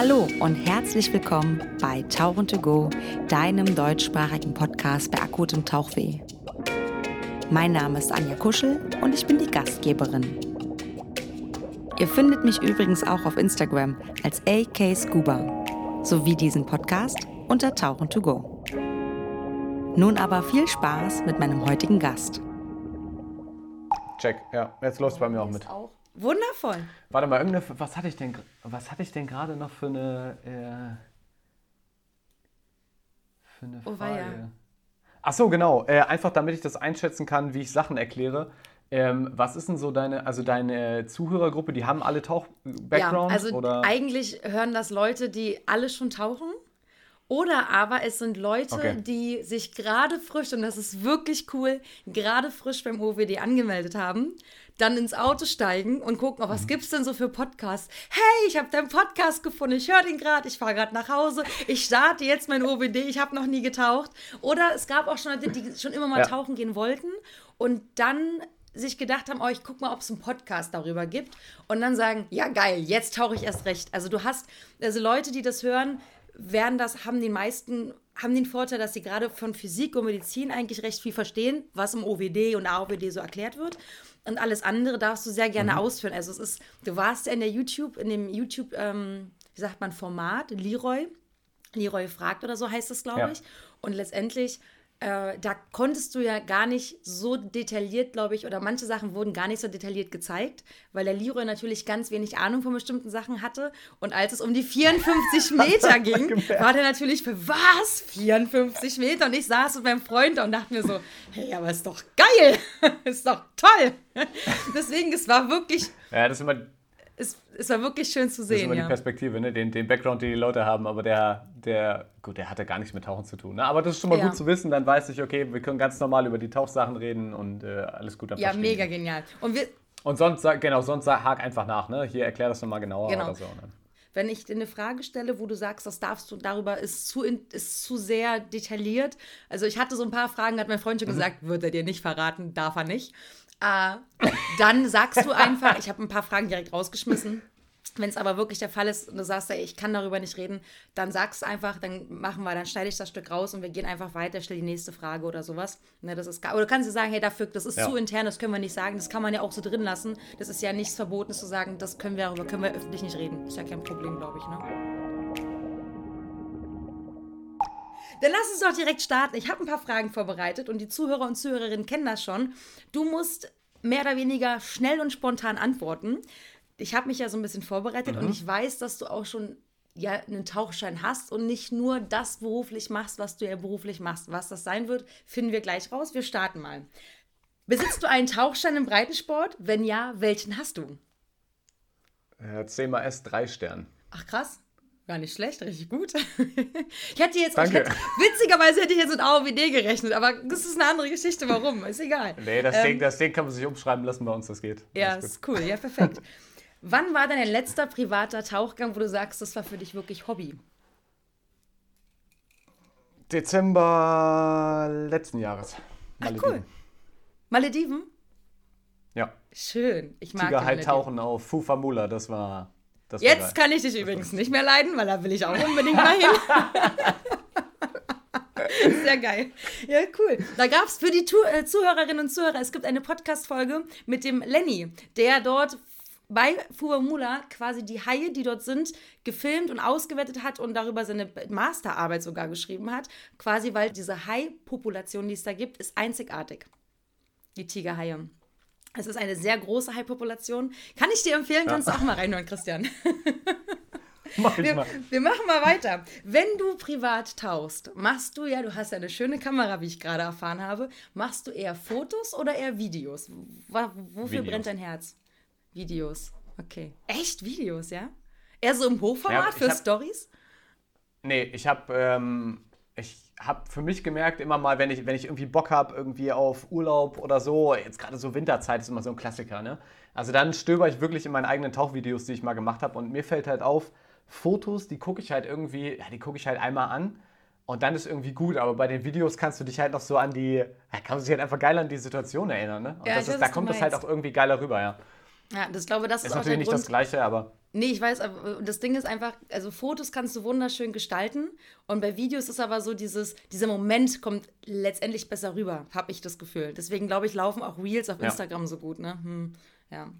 Hallo und herzlich willkommen bei Tauchen to Go, deinem deutschsprachigen Podcast bei akutem Tauchweh. Mein Name ist Anja Kuschel und ich bin die Gastgeberin. Ihr findet mich übrigens auch auf Instagram als AK Scuba sowie diesen Podcast unter Tauchen to Go. Nun aber viel Spaß mit meinem heutigen Gast. Check, ja, jetzt läuft es bei mir auch mit. Auch wundervoll. Warte mal, irgendeine, was hatte ich denn, was hatte ich denn gerade noch für eine, äh, für eine Oh, Frage? weia. Ach so, genau. Äh, einfach damit ich das einschätzen kann, wie ich Sachen erkläre. Ähm, was ist denn so deine, also deine Zuhörergruppe, die haben alle Tauch-Background? Ja, also oder? eigentlich hören das Leute, die alle schon tauchen. Oder aber es sind Leute, Okay. die sich gerade frisch, und das ist wirklich cool, gerade frisch beim OWD angemeldet haben, dann ins Auto steigen und gucken, oh, Mhm. was gibt's denn so für Podcasts? Hey, ich habe deinen Podcast gefunden, ich höre den gerade, ich fahre gerade nach Hause, ich starte jetzt mein OWD, ich habe noch nie getaucht. Oder es gab auch schon Leute, die schon immer mal Ja. tauchen gehen wollten und dann sich gedacht haben, oh, ich guck mal, ob es einen Podcast darüber gibt und dann sagen, ja geil, jetzt tauche ich erst recht. Also du hast, also Leute, die das hören, werden das, haben den meisten, haben den Vorteil, dass sie gerade von Physik und Medizin eigentlich recht viel verstehen, was im OWD und AOWD so erklärt wird. Und alles andere darfst du sehr gerne ausführen. Also es ist, du warst ja in der YouTube, in dem YouTube, ähm, wie sagt man, Format, Leroy, Leroy fragt oder so heißt es, glaube Ja. ich. Und letztendlich, äh, da konntest du ja gar nicht so detailliert, glaube ich, oder manche Sachen wurden gar nicht so detailliert gezeigt, weil der Leroy natürlich ganz wenig Ahnung von bestimmten Sachen hatte. Und als es um die 54 Meter ging, gemerkt. war der natürlich für was? 54 Meter? Und ich saß mit meinem Freund da und dachte mir so, hey, aber ist doch geil, ist doch toll. Deswegen, es war wirklich, ja, das ist immer, es, es war wirklich schön zu ist sehen, immer die ja. Perspektive, ne? den, den Background, den die Leute haben, aber der, der, gut, der hat ja gar nichts mit Tauchen zu tun. Ne? Aber das ist schon mal Ja. gut zu wissen, dann weiß ich, okay, wir können ganz normal über die Tauchsachen reden und äh, alles gut. Ja, verstehen mega genial. Und wir, Und sonst, genau, sonst hak einfach nach, ne? Hier erklär das nochmal genauer Genau. oder so. Ne? wenn ich dir eine Frage stelle, wo du sagst, das darfst du, darüber ist zu, ist zu sehr detailliert. Also ich hatte so ein paar Fragen, hat mein Freund schon Mhm. gesagt, wird er dir nicht verraten, darf er nicht. Äh, dann sagst du einfach, ich habe ein paar Fragen direkt rausgeschmissen. Wenn es aber wirklich der Fall ist und du sagst, ey, ich kann darüber nicht reden, dann sagst du einfach, dann machen wir, dann schneide ich das Stück raus und wir gehen einfach weiter, stell die nächste Frage oder sowas. Ne, das ist, oder du kannst du sagen, hey, dafür, das ist Ja. zu intern, das können wir nicht sagen, das kann man ja auch so drin lassen. Das ist ja nichts Verbotenes zu sagen, das können wir darüber können wir öffentlich nicht reden. Ist ja kein Problem, glaube ich, ne? Dann lass uns doch direkt starten. Ich habe ein paar Fragen vorbereitet und die Zuhörer und Zuhörerinnen kennen das schon. Du musst mehr oder weniger schnell und spontan antworten. Ich habe mich ja so ein bisschen vorbereitet und ich weiß, dass du auch schon ja einen Tauchschein hast und nicht nur das beruflich machst, was du ja beruflich machst. Was das sein wird, finden wir gleich raus. Wir starten mal. Besitzt du einen Tauchschein im Breitensport? Wenn ja, welchen hast du? Äh, 10 mal S, 3 Stern. Ach krass. Gar nicht schlecht, richtig gut. Ich hätte jetzt, Danke. hätte, witzigerweise hätte ich jetzt mit AOWD gerechnet, aber das ist eine andere Geschichte, warum, ist egal. Nee, das, Ähm, Ding, das Ding kann man sich umschreiben lassen bei uns, das geht. Ja, Alles ist cool, ja, perfekt. Wann war dein letzter privater Tauchgang, wo du sagst, das war für dich wirklich Hobby? Dezember letzten Jahres. Ach, Malediven. cool. Malediven? Ja. Schön, ich mag Tiger halt Malediven. tauchen auf Fufamula, das war. Das Jetzt kann ich dich übrigens nicht mehr leiden, weil da will ich auch unbedingt mal hin. Sehr geil. Ja, cool. Da gab es für die äh, Zuhörerinnen und Zuhörer, es gibt eine Podcast-Folge mit dem Lenny, der dort bei Fuamula quasi die Haie, die dort sind, gefilmt und ausgewertet hat und darüber seine Masterarbeit sogar geschrieben hat. Quasi, weil diese Hai-Population, die es da gibt, ist einzigartig. Die Tigerhaie. Es ist eine sehr große Hai-Population. Kann ich dir empfehlen, kannst du auch mal reinhören, Christian. Mach ich Wir, mal. wir machen mal weiter. Wenn du privat tauchst, machst du ja, du hast ja eine schöne Kamera, wie ich gerade erfahren habe, machst du eher Fotos oder eher Videos? Wofür Videos. brennt dein Herz? Videos. Okay. Echt Videos, ja? Eher so im Hochformat Ja, für hab- Stories? Nee, ich habe ähm, ich hab für mich gemerkt, immer mal, wenn ich, wenn ich irgendwie Bock habe, irgendwie auf Urlaub oder so, jetzt gerade so Winterzeit ist immer so ein Klassiker, ne? Also dann stöber ich wirklich in meinen eigenen Tauchvideos, die ich mal gemacht habe und mir fällt halt auf, Fotos, die gucke ich halt irgendwie, ja, die gucke ich halt einmal an und dann ist irgendwie gut, aber bei den Videos kannst du dich halt noch so an die, ja, kann man sich halt einfach geil an die Situation erinnern, ne? Und Ja, das ich weiß, ist, da du kommt das halt auch irgendwie geiler rüber, ja. Ja, das glaube, das ist, Ist auch natürlich der nicht Grund. das Gleiche, aber Nee, ich weiß, aber das Ding ist einfach, also Fotos kannst du wunderschön gestalten und bei Videos ist aber so dieses, dieser Moment kommt letztendlich besser rüber, habe ich das Gefühl. Deswegen glaube ich, laufen auch Reels auf Ja. Instagram so gut, ne? Hm, ja.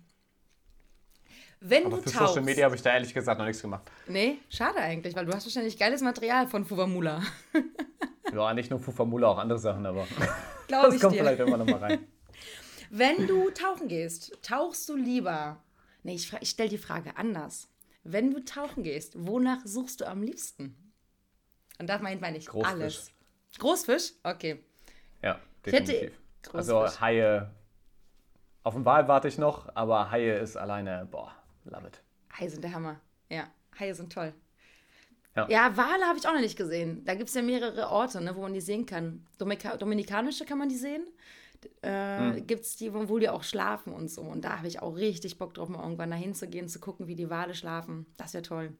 Wenn Aber du für tauchst. Social Media habe ich da ehrlich gesagt noch nichts gemacht. Nee, schade eigentlich, weil du hast wahrscheinlich geiles Material von Fuvamula. Ja, nicht nur Fufamula, auch andere Sachen, aber Glaube das ich kommt dir. vielleicht immer noch mal rein. Wenn du tauchen gehst, tauchst du lieber. Nee, ich, ich stelle die Frage anders. Wenn du tauchen gehst, wonach suchst du am liebsten? Und da meint man nicht Großfisch. alles. Großfisch? Okay. Ja, definitiv. Großfisch. Also Haie, auf den Wal warte ich noch, aber Haie ist alleine, boah, love it. Haie sind der Hammer. Ja, Haie sind toll. Ja. Ja, Wale habe ich auch noch nicht gesehen. Da gibt es ja mehrere Orte, ne, wo man die sehen kann. Domika Dominikanische kann man die sehen. Äh, Hm. Gibt es die, wo die auch schlafen und so. Und da habe ich auch richtig Bock drauf, mal irgendwann dahin zu gehen, zu gucken, wie die Wale schlafen. Das wäre toll.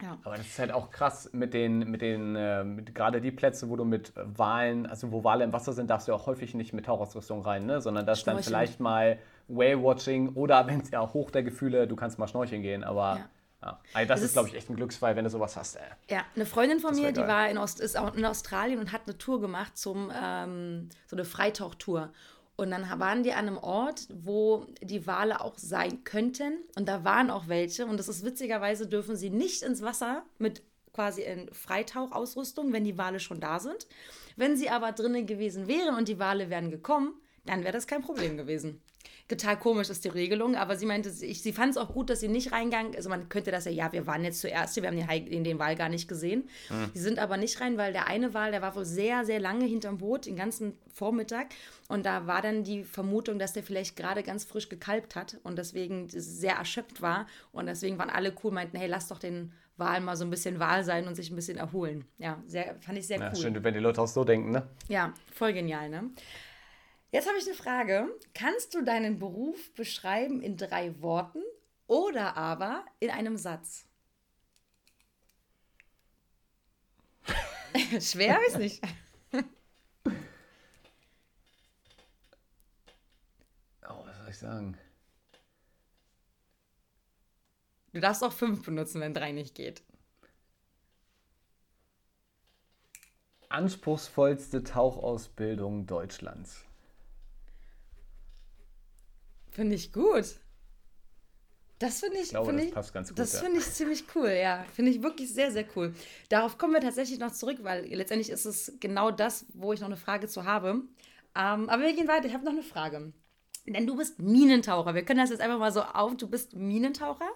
Ja. Aber das ist halt auch krass mit den, mit den, äh, mit gerade die Plätze, wo du mit Walen, also wo Wale im Wasser sind, darfst du auch häufig nicht mit Tauchausrüstung rein, ne? Sondern das ist dann vielleicht mal Whale-Watching oder wenn es ja hoch der Gefühle, du kannst mal schnorcheln gehen, aber Ja. Ja. Also das Es ist, glaube ich, echt ein Glücksfall, wenn du sowas hast, ey. Ja, eine Freundin von Das mir, die war in, Ost, ist auch in Australien und hat eine Tour gemacht zum, ähm, so eine Freitauchtour. Und dann waren die an einem Ort, wo die Wale auch sein könnten. Und da waren auch welche. Und das ist witzigerweise, dürfen sie nicht ins Wasser mit quasi in Freitauchausrüstung, wenn die Wale schon da sind. Wenn sie aber drinnen gewesen wären und die Wale wären gekommen, dann wäre das kein Problem gewesen. Total komisch ist die Regelung, aber sie meinte, ich, sie fand es auch gut, dass sie nicht reingegangen, also man könnte das ja, ja, wir waren jetzt zuerst wir haben den, den, Wal gar nicht gesehen. Die sind aber nicht rein, weil der eine Wal, der war wohl sehr, sehr lange hinterm Boot, den ganzen Vormittag. Und da war dann die Vermutung, dass der vielleicht gerade ganz frisch gekalbt hat und deswegen sehr erschöpft war. Und deswegen waren alle cool, meinten, hey, lass doch den Wal mal so ein bisschen Wal sein und sich ein bisschen erholen. Ja, sehr, fand ich sehr Ja, cool. schön, wenn die Leute auch so denken, ne? Ja, voll genial, ne? Jetzt habe ich eine Frage. Kannst du deinen Beruf beschreiben in drei Worten oder aber in einem Satz? Schwer ist nicht. Oh, was soll ich sagen? Du darfst auch fünf benutzen, wenn drei nicht geht. Anspruchsvollste Tauchausbildung Deutschlands. Finde ich gut. Das finde ich, Ich glaube, das ich, passt ganz gut, Das ja. finde ich ziemlich cool, ja. Finde ich wirklich sehr, sehr cool. Darauf kommen wir tatsächlich noch zurück, weil letztendlich ist es genau das, wo ich noch eine Frage zu habe. Ähm, aber wir gehen weiter. Ich habe noch eine Frage. Denn du bist Minentaucher. Wir können das jetzt einfach mal so auf. Du bist Minentaucher.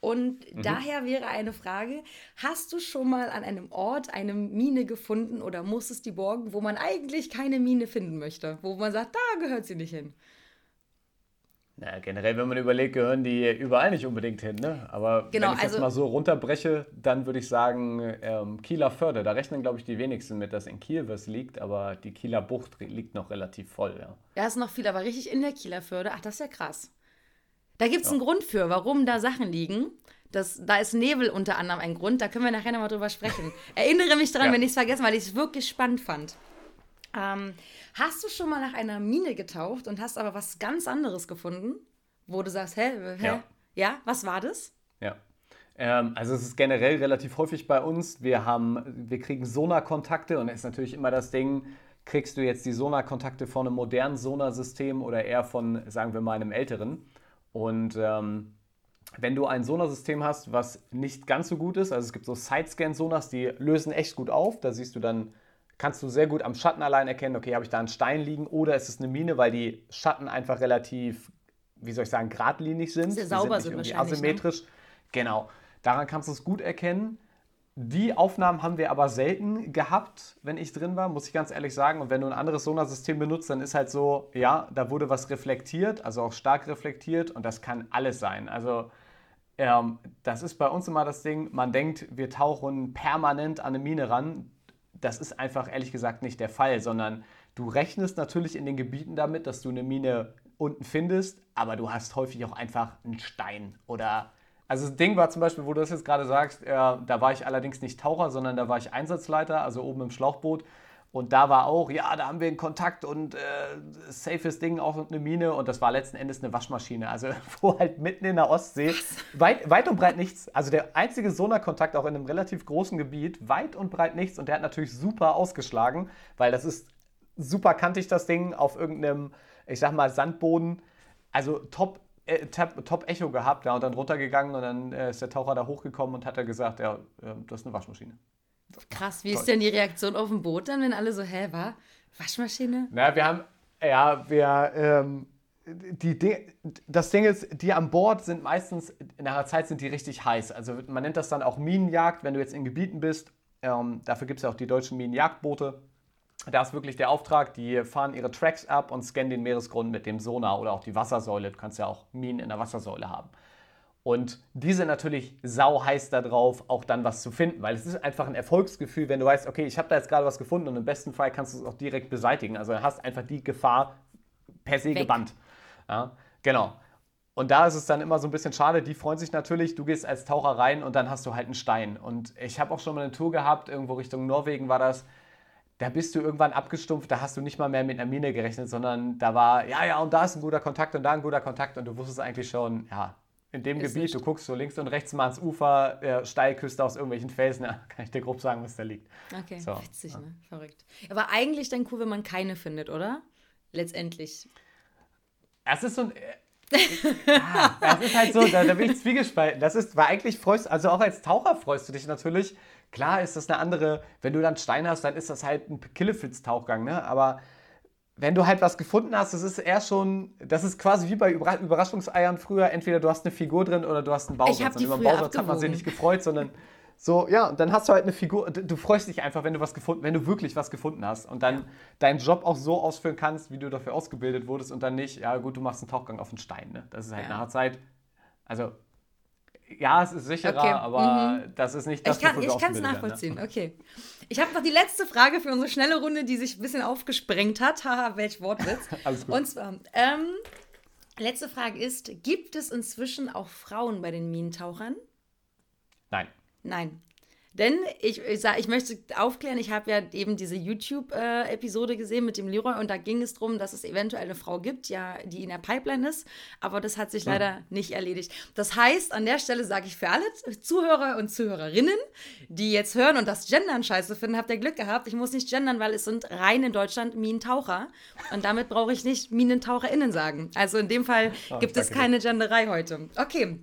Und Mhm. daher wäre eine Frage: Hast du schon mal an einem Ort eine Mine gefunden oder musstest die borgen, wo man eigentlich keine Mine finden möchte? Wo man sagt, da gehört sie nicht hin. Na, generell, wenn man überlegt, gehören die überall nicht unbedingt hin, ne? Aber Genau, wenn ich also- jetzt mal so runterbreche, dann würde ich sagen, ähm, Kieler Förde. Da rechnen, glaube ich, die wenigsten mit, dass in Kiel was liegt, aber die Kieler Bucht liegt noch relativ voll, ja. Da ist noch viel, aber richtig in der Kieler Förde. Ach, das ist ja krass. Da gibt es einen Grund für, warum da Sachen liegen. Das, da ist Nebel unter anderem ein Grund. Da können wir nachher nochmal drüber sprechen. Erinnere mich daran, Ja. wenn ich es vergessen, weil ich es wirklich spannend fand. Ähm, hast du schon mal nach einer Mine getaucht und hast aber was ganz anderes gefunden, wo du sagst, hä, hä? Ja. ja? Was war das? Ja. Ähm, also es ist generell relativ häufig bei uns. Wir haben, wir kriegen Sonarkontakte und es ist natürlich immer das Ding, kriegst du jetzt die Sonarkontakte von einem modernen Sonarsystem oder eher von, sagen wir mal, einem älteren. Und ähm, wenn du ein Sonarsystem hast, was nicht ganz so gut ist, also es gibt so Sidescan-Sonars, die lösen echt gut auf. Da siehst du dann, kannst du sehr gut am Schatten allein erkennen, okay, habe ich da einen Stein liegen oder ist es eine Mine, weil die Schatten einfach relativ, wie soll ich sagen, geradlinig sind. Sehr sauber sind, sind ne? asymmetrisch. Genau. Daran kannst du es gut erkennen. Die Aufnahmen haben wir aber selten gehabt, wenn ich drin war, muss ich ganz ehrlich sagen. Und wenn du ein anderes Sonarsystem benutzt, dann ist halt so, ja, da wurde was reflektiert, also auch stark reflektiert und das kann alles sein. Also ähm, das ist bei uns immer das Ding, man denkt, wir tauchen permanent an eine Mine ran. Das ist einfach ehrlich gesagt nicht der Fall, sondern du rechnest natürlich in den Gebieten damit, dass du eine Mine unten findest, aber du hast häufig auch einfach einen Stein oder also das Ding war zum Beispiel, wo du das jetzt gerade sagst, äh, da war ich allerdings nicht Taucher, sondern da war ich Einsatzleiter, also oben im Schlauchboot. Und da war auch, ja, da haben wir einen Kontakt und äh, safes Ding, auch eine Mine. Und das war letzten Endes eine Waschmaschine. Also wo halt mitten in der Ostsee, weit, weit und breit nichts. Also der einzige Sonar-Kontakt auch in einem relativ großen Gebiet, weit und breit nichts. Und der hat natürlich super ausgeschlagen, weil das ist super kantig, das Ding, auf irgendeinem, ich sag mal, Sandboden. Also top äh, Top-Echo gehabt, ja, und dann runtergegangen und dann äh, ist der Taucher da hochgekommen und hat er gesagt, ja, äh, das ist eine Waschmaschine. Krass, wie ist denn die Reaktion auf dem Boot dann, wenn alle so, hä, war Waschmaschine? Na, wir haben, ja, wir, ähm, die Ding, das Ding ist, die an Bord sind meistens, in einer Zeit sind die richtig heiß. Also man nennt das dann auch Minenjagd, wenn du jetzt in Gebieten bist. Ähm, dafür gibt es ja auch die deutschen Minenjagdboote. Da ist wirklich der Auftrag, die fahren ihre Tracks ab und scannen den Meeresgrund mit dem Sonar oder auch die Wassersäule. Du kannst ja auch Minen in der Wassersäule haben. Und die sind natürlich sau heiß darauf, auch dann was zu finden, weil es ist einfach ein Erfolgsgefühl, wenn du weißt, okay, ich habe da jetzt gerade was gefunden und im besten Fall kannst du es auch direkt beseitigen. Also du hast einfach die Gefahr per se Weg. gebannt. Ja, genau. Und da ist es dann immer so ein bisschen schade, die freuen sich natürlich, du gehst als Taucher rein und dann hast du halt einen Stein. Und ich habe auch schon mal eine Tour gehabt, irgendwo Richtung Norwegen war das, da bist du irgendwann abgestumpft, da hast du nicht mal mehr mit einer Mine gerechnet, sondern da war, ja, ja, und da ist ein guter Kontakt und da ein guter Kontakt und du wusstest eigentlich schon, ja, in dem Gebiet, du guckst so links und rechts mal ans Ufer, äh, Steilküste aus irgendwelchen Felsen, ja, kann ich dir grob sagen, was da liegt. Okay, so, witzig, ne? Verrückt. Aber eigentlich dann cool, wenn man keine findet, oder? Letztendlich. Es ist so ein. Äh, ja, das ist halt so, da, da bin ich zwiegespalten. Das ist, war eigentlich freust, also auch als Taucher freust du dich natürlich. Klar ist das eine andere, wenn du dann Stein hast, dann ist das halt ein Killefitz-Tauchgang, ne? Aber wenn du halt was gefunden hast, das ist eher schon, das ist quasi wie bei Überraschungseiern früher, entweder du hast eine Figur drin oder du hast einen Bausatz. Ich und über den Bausatz hat man sich nicht gefreut, sondern so, ja, und dann hast du halt eine Figur, du freust dich einfach, wenn du was gefunden, wenn du wirklich was gefunden hast und dann ja. deinen Job auch so ausführen kannst, wie du dafür ausgebildet wurdest und dann nicht, ja gut, du machst einen Tauchgang auf den Stein, ne? Das ist halt ja. eine Zeit, also ja, es ist sicherer, okay. aber mhm. das ist nicht das, Ich kann es nachvollziehen, ne? okay. Ich habe noch die letzte Frage für unsere schnelle Runde, die sich ein bisschen aufgesprengt hat. Haha, welch Wortwitz. Alles gut. Und zwar, ähm, letzte Frage ist, gibt es inzwischen auch Frauen bei den Minentauchern? Nein. Nein. Denn ich, ich, sag, ich möchte aufklären, ich habe ja eben diese YouTube-Episode gesehen mit dem Leroy und da ging es darum, dass es eventuell eine Frau gibt, ja, die in der Pipeline ist, aber das hat sich ja. leider nicht erledigt. Das heißt, an der Stelle sage ich für alle Zuhörer und Zuhörerinnen, die jetzt hören und das Gendern scheiße finden, habt ihr Glück gehabt. Ich muss nicht gendern, weil es sind rein in Deutschland Minentaucher und damit brauche ich nicht MinentaucherInnen sagen. Also in dem Fall oh, gibt es keine Genderei heute. Okay,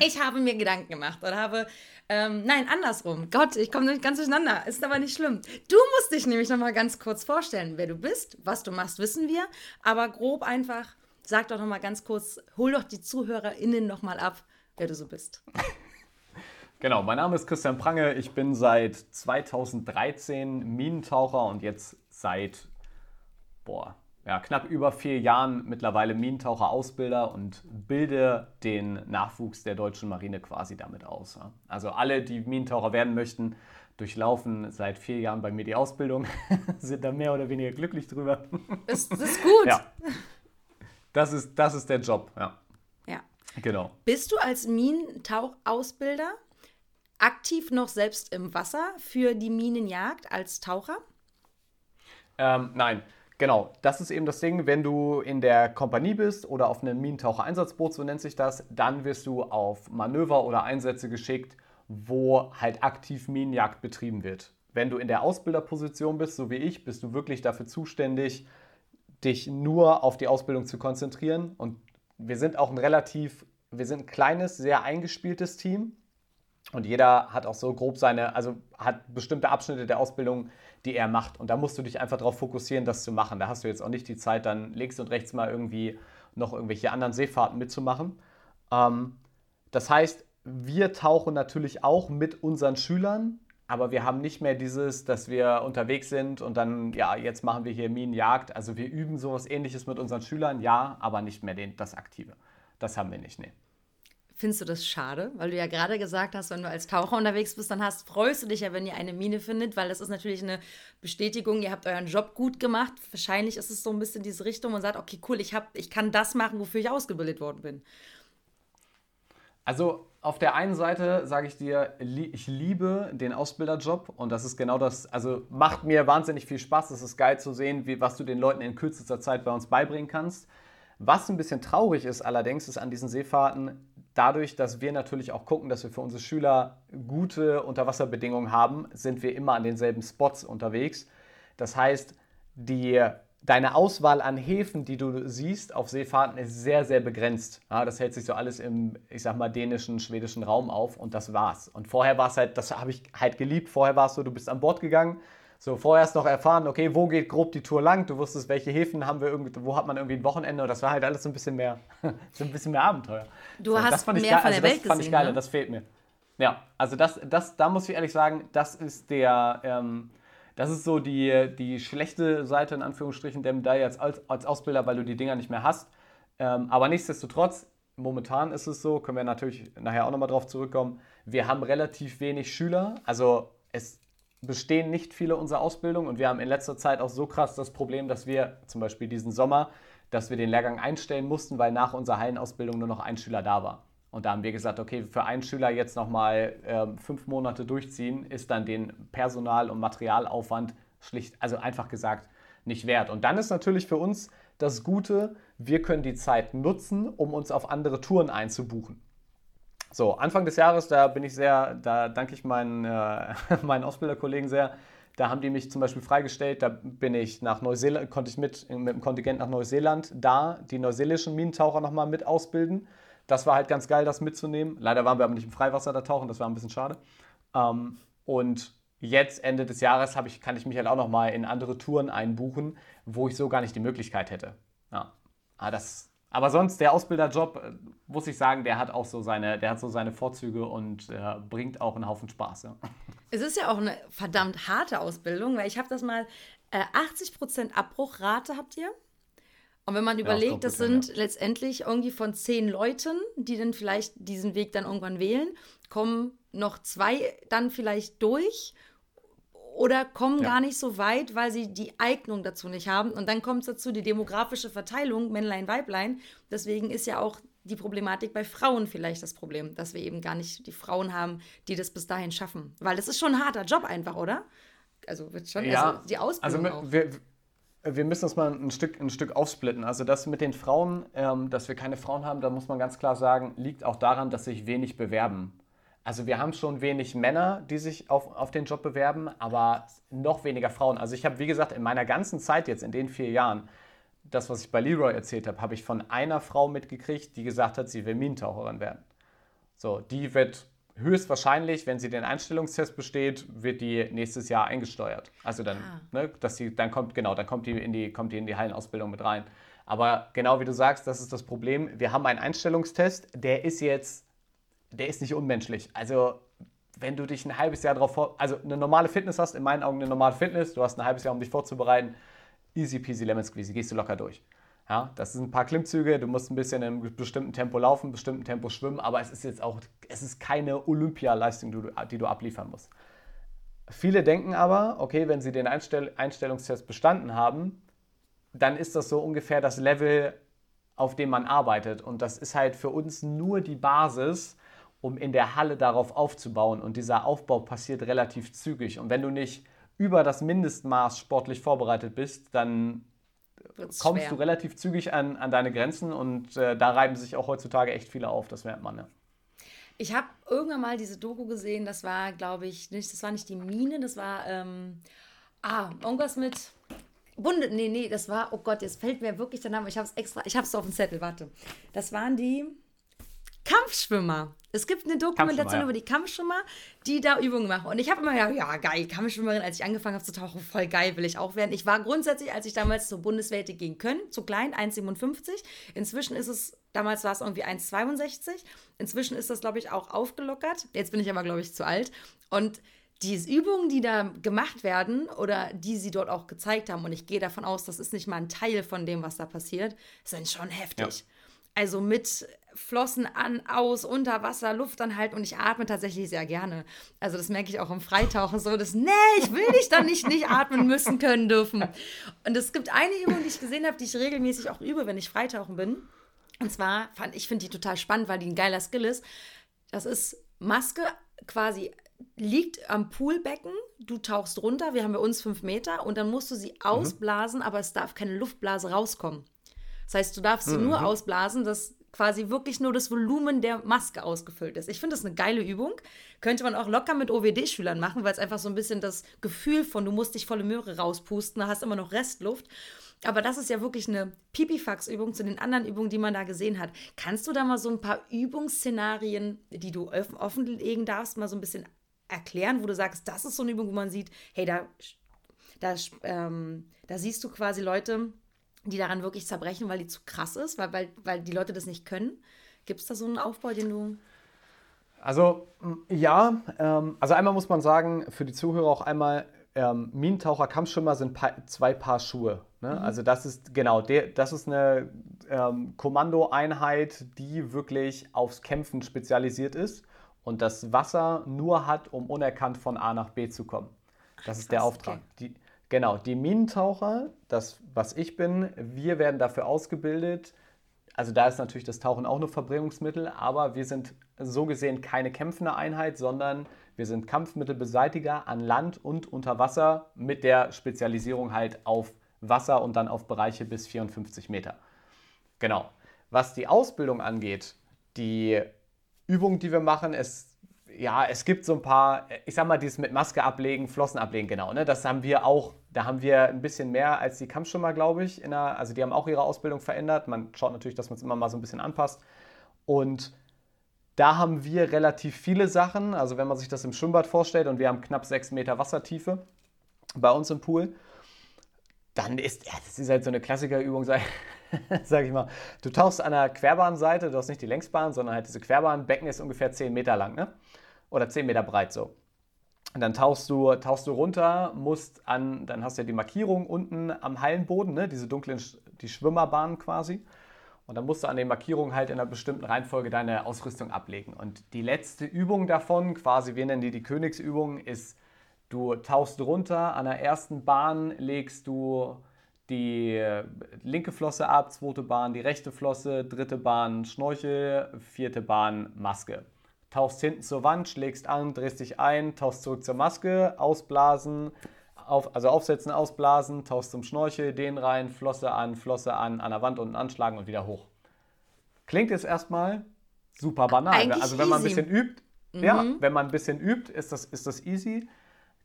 ich habe mir Gedanken gemacht und habe ähm, nein, andersrum. Gott, ich komme ganz durcheinander. Ist aber nicht schlimm. Du musst dich nämlich noch mal ganz kurz vorstellen, wer du bist, was du machst, wissen wir. Aber grob einfach, sag doch noch mal ganz kurz, hol doch die ZuhörerInnen noch mal ab, wer du so bist. Genau, mein Name ist Christian Prange. Ich bin seit 2013 Minentaucher und jetzt seit, boah, ja, knapp über vier Jahren mittlerweile Minentaucher-Ausbilder und bilde den Nachwuchs der deutschen Marine quasi damit aus. Also alle, die Minentaucher werden möchten, durchlaufen seit vier Jahren bei mir die Ausbildung, sind da mehr oder weniger glücklich drüber. Das, das ist gut. Ja. Das ist, das ist der Job, ja. Ja. Genau. Bist du als Minentauchausbilder aktiv noch selbst im Wasser für die Minenjagd als Taucher? Ähm, nein, Genau, das ist eben das Ding, wenn du in der Kompanie bist oder auf einem Minentaucher-Einsatzboot, so nennt sich das, dann wirst du auf Manöver oder Einsätze geschickt, wo halt aktiv Minenjagd betrieben wird. Wenn du in der Ausbilderposition bist, so wie ich, bist du wirklich dafür zuständig, dich nur auf die Ausbildung zu konzentrieren. Und wir sind auch ein relativ, wir sind ein kleines, sehr eingespieltes Team. Und jeder hat auch so grob seine, also hat bestimmte Abschnitte der Ausbildung, die er macht. Und da musst du dich einfach darauf fokussieren, das zu machen. Da hast du jetzt auch nicht die Zeit, dann links und rechts mal irgendwie noch irgendwelche anderen Seefahrten mitzumachen. Ähm, das heißt, wir tauchen natürlich auch mit unseren Schülern, aber wir haben nicht mehr dieses, dass wir unterwegs sind und dann, ja, jetzt machen wir hier Minenjagd. Also wir üben sowas ähnliches mit unseren Schülern, ja, aber nicht mehr den, das Aktive. Das haben wir nicht, nee. Findest du das schade? Weil du ja gerade gesagt hast, wenn du als Taucher unterwegs bist, dann hast, freust du dich ja, wenn ihr eine Mine findet, weil das ist natürlich eine Bestätigung, ihr habt euren Job gut gemacht. Wahrscheinlich ist es so ein bisschen diese Richtung und sagt, okay, cool, ich, hab, ich kann das machen, wofür ich ausgebildet worden bin. Also auf der einen Seite sage ich dir, ich liebe den Ausbilderjob und das ist genau das, also macht mir wahnsinnig viel Spaß. Es ist geil zu sehen, wie, was du den Leuten in kürzester Zeit bei uns beibringen kannst. Was ein bisschen traurig ist allerdings, ist an diesen Seefahrten, dadurch, dass wir natürlich auch gucken, dass wir für unsere Schüler gute Unterwasserbedingungen haben, sind wir immer an denselben Spots unterwegs. Das heißt, die, deine Auswahl an Häfen, die du siehst auf Seefahrten, ist sehr, sehr begrenzt. Ja, das hält sich so alles im, ich sag mal, dänischen, schwedischen Raum auf und das war's. Und vorher war es halt, das habe ich halt geliebt, vorher war es so, du bist an Bord gegangen, so, du noch erfahren, okay, wo geht grob die Tour lang? Du wusstest, welche Häfen haben wir irgendwie, wo hat man irgendwie ein Wochenende und das war halt alles so ein bisschen mehr, so ein bisschen mehr Abenteuer. Du so, hast mehr geil, von der also Welt das fand gesehen, ich geil, ne? das fehlt mir. Ja, also das, das, da muss ich ehrlich sagen, das ist der, ähm, das ist so die, die schlechte Seite in Anführungsstrichen der Medaille als, als Ausbilder, weil du die Dinger nicht mehr hast. Ähm, aber nichtsdestotrotz, momentan ist es so, können wir natürlich nachher auch nochmal drauf zurückkommen, wir haben relativ wenig Schüler. Also es bestehen nicht viele unserer Ausbildung und wir haben in letzter Zeit auch so krass das Problem, dass wir zum Beispiel diesen Sommer, dass wir den Lehrgang einstellen mussten, weil nach unserer Hallenausbildung nur noch ein Schüler da war. Und da haben wir gesagt, okay, für einen Schüler jetzt nochmal äh, fünf Monate durchziehen, ist dann den Personal- und Materialaufwand schlicht, also einfach gesagt, nicht wert. Und dann ist natürlich für uns das Gute, wir können die Zeit nutzen, um uns auf andere Touren einzubuchen. So, Anfang des Jahres, da bin ich sehr, da danke ich meinen, äh, meinen Ausbilderkollegen sehr. Da haben die mich zum Beispiel freigestellt. Da bin ich nach Neuseeland, konnte ich mit, mit dem Kontingent nach Neuseeland da die neuseeländischen Minentaucher nochmal mit ausbilden. Das war halt ganz geil, das mitzunehmen. Leider waren wir aber nicht im Freiwasser da tauchen, das war ein bisschen schade. Ähm, und jetzt, Ende des Jahres, ich, kann ich mich halt auch nochmal in andere Touren einbuchen, wo ich so gar nicht die Möglichkeit hätte. Ja. Aber das, aber sonst, der Ausbilderjob, äh, muss ich sagen, der hat auch so seine, der hat so seine Vorzüge und äh, bringt auch einen Haufen Spaß. Ja. Es ist ja auch eine verdammt harte Ausbildung, weil ich habe das mal, äh, 80% Abbruchrate habt ihr. Und wenn man überlegt, das, das sind ja. letztendlich irgendwie von zehn Leuten, die dann vielleicht diesen Weg dann irgendwann wählen, kommen noch zwei dann vielleicht durch oder kommen ja. gar nicht so weit, weil sie die Eignung dazu nicht haben. Und dann kommt es dazu, die demografische Verteilung, Männlein, Weiblein. Deswegen ist ja auch die Problematik bei Frauen vielleicht das Problem, dass wir eben gar nicht die Frauen haben, die das bis dahin schaffen. Weil das ist schon ein harter Job einfach, oder? Also wird schon ja, also die Ausbildung also wir, wir, müssen das mal ein Stück, ein Stück aufsplitten. Also das mit den Frauen, ähm, dass wir keine Frauen haben, da muss man ganz klar sagen, liegt auch daran, dass sich wenig bewerben. Also wir haben schon wenig Männer, die sich auf, auf den Job bewerben, aber noch weniger Frauen. Also ich habe, wie gesagt, in meiner ganzen Zeit jetzt, in den vier Jahren, das, was ich bei Leroy erzählt habe, habe ich von einer Frau mitgekriegt, die gesagt hat, sie will Minentaucherin werden. So, die wird höchstwahrscheinlich, wenn sie den Einstellungstest besteht, wird die nächstes Jahr eingesteuert. Also dann, ah. ne, dass sie, dann kommt, genau, dann kommt die in die, kommt die in die Hallenausbildung mit rein. Aber genau wie du sagst, das ist das Problem. Wir haben einen Einstellungstest, der ist jetzt der ist nicht unmenschlich. Also, wenn du dich ein halbes Jahr darauf vor, also eine normale Fitness hast, in meinen Augen eine normale Fitness, du hast ein halbes Jahr, um dich vorzubereiten, easy peasy lemon squeezy, gehst du locker durch. Ja, das sind ein paar Klimmzüge, du musst ein bisschen in einem bestimmten Tempo laufen, bestimmten Tempo schwimmen, aber es ist jetzt auch, es ist keine Olympialeistung, die du, die du abliefern musst. Viele denken aber, okay, wenn sie den Einstell Einstellungstest bestanden haben, dann ist das so ungefähr das Level, auf dem man arbeitet. Und das ist halt für uns nur die Basis, um in der Halle darauf aufzubauen. Und dieser Aufbau passiert relativ zügig. Und wenn du nicht über das Mindestmaß sportlich vorbereitet bist, dann Wird's kommst schwer. du relativ zügig an, an deine Grenzen und äh, da reiben sich auch heutzutage echt viele auf, das merkt man. Ja. Ich habe irgendwann mal diese Doku gesehen, das war, glaube ich, nicht, das war nicht die Mine, das war, ähm, ah, irgendwas mit Bunde, nee, nee, das war, oh Gott, jetzt fällt mir wirklich der Name, ich habe es extra, ich habe es auf dem Zettel, warte. Das waren die, Kampfschwimmer. Es gibt eine Dokumentation ja. über die Kampfschwimmer, die da Übungen machen. Und ich habe immer gedacht, ja, geil, Kampfschwimmerin, als ich angefangen habe zu tauchen, voll geil, will ich auch werden. Ich war grundsätzlich, als ich damals zur Bundeswehr gehen können, zu klein, 1,57. Inzwischen ist es, damals war es irgendwie 1,62. Inzwischen ist das, glaube ich, auch aufgelockert. Jetzt bin ich aber, glaube ich, zu alt. Und diese Übungen, die da gemacht werden oder die sie dort auch gezeigt haben, und ich gehe davon aus, das ist nicht mal ein Teil von dem, was da passiert, sind schon heftig. Ja. Also mit Flossen an, aus, unter Wasser, Luft anhalten und ich atme tatsächlich sehr gerne. Also das merke ich auch im Freitauchen so, dass, nee, ich will dich dann nicht, nicht atmen müssen können dürfen. Und es gibt eine Übung, die ich gesehen habe, die ich regelmäßig auch übe, wenn ich Freitauchen bin. Und zwar fand ich finde die total spannend, weil die ein geiler Skill ist. Das ist Maske quasi liegt am Poolbecken, du tauchst runter, wir haben bei uns fünf Meter und dann musst du sie mhm. ausblasen, aber es darf keine Luftblase rauskommen. Das heißt, du darfst sie mhm. nur ausblasen, dass quasi wirklich nur das Volumen der Maske ausgefüllt ist. Ich finde das eine geile Übung. Könnte man auch locker mit OWD-Schülern machen, weil es einfach so ein bisschen das Gefühl von, du musst dich volle Möhre rauspusten, da hast immer noch Restluft. Aber das ist ja wirklich eine Pipifax-Übung zu den anderen Übungen, die man da gesehen hat. Kannst du da mal so ein paar Übungsszenarien, die du offenlegen darfst, mal so ein bisschen erklären, wo du sagst, das ist so eine Übung, wo man sieht, hey, da, da, ähm, da siehst du quasi Leute, die daran wirklich zerbrechen, weil die zu krass ist, weil, weil, weil die Leute das nicht können. Gibt es da so einen Aufbau, den du. Also ja, ähm, also einmal muss man sagen, für die Zuhörer auch einmal, ähm, Minentaucher, Kampfschwimmer sind pa zwei Paar Schuhe. Ne? Mhm. Also das ist genau, der, das ist eine ähm, Kommandoeinheit, die wirklich aufs Kämpfen spezialisiert ist und das Wasser nur hat, um unerkannt von A nach B zu kommen. Das Ach, ist der Auftrag. Okay. Die, genau, die Minentaucher, das, was ich bin, wir werden dafür ausgebildet. Also da ist natürlich das Tauchen auch nur Verbringungsmittel, aber wir sind so gesehen keine kämpfende Einheit, sondern wir sind Kampfmittelbeseitiger an Land und unter Wasser mit der Spezialisierung halt auf Wasser und dann auf Bereiche bis 54 Meter. Genau. Was die Ausbildung angeht, die Übungen, die wir machen, es, ja, es gibt so ein paar, ich sag mal, dieses mit Maske ablegen, Flossen ablegen, genau. Ne? Das haben wir auch, da haben wir ein bisschen mehr als die Kampfschwimmer, glaube ich. Der, also die haben auch ihre Ausbildung verändert. Man schaut natürlich, dass man es immer mal so ein bisschen anpasst. Und da haben wir relativ viele Sachen. Also wenn man sich das im Schwimmbad vorstellt und wir haben knapp sechs Meter Wassertiefe bei uns im Pool, dann ist, ja, das ist halt so eine Klassikerübung, sag, sag ich mal. Du tauchst an der Querbahnseite, du hast nicht die Längsbahn, sondern halt diese Querbahn. Becken ist ungefähr 10 Meter lang, ne? Oder 10 Meter breit so. Und dann tauchst du, tauchst du runter, musst an, dann hast du ja die Markierung unten am Hallenboden, ne? diese dunklen, die Schwimmerbahnen quasi. Und dann musst du an den Markierungen halt in einer bestimmten Reihenfolge deine Ausrüstung ablegen. Und die letzte Übung davon, quasi wir nennen die die Königsübung, ist Du tauchst runter, an der ersten Bahn legst du die linke Flosse ab, zweite Bahn die rechte Flosse, dritte Bahn Schnorchel, vierte Bahn Maske. Tauchst hinten zur Wand, schlägst an, drehst dich ein, tauchst zurück zur Maske, ausblasen, auf, also aufsetzen, ausblasen, tauchst zum Schnorchel, den rein, Flosse an, Flosse an, an der Wand unten anschlagen und wieder hoch. Klingt jetzt erstmal super banal. Eigentlich also wenn man ein bisschen übt, mhm. ja, wenn man ein bisschen übt, ist das, ist das easy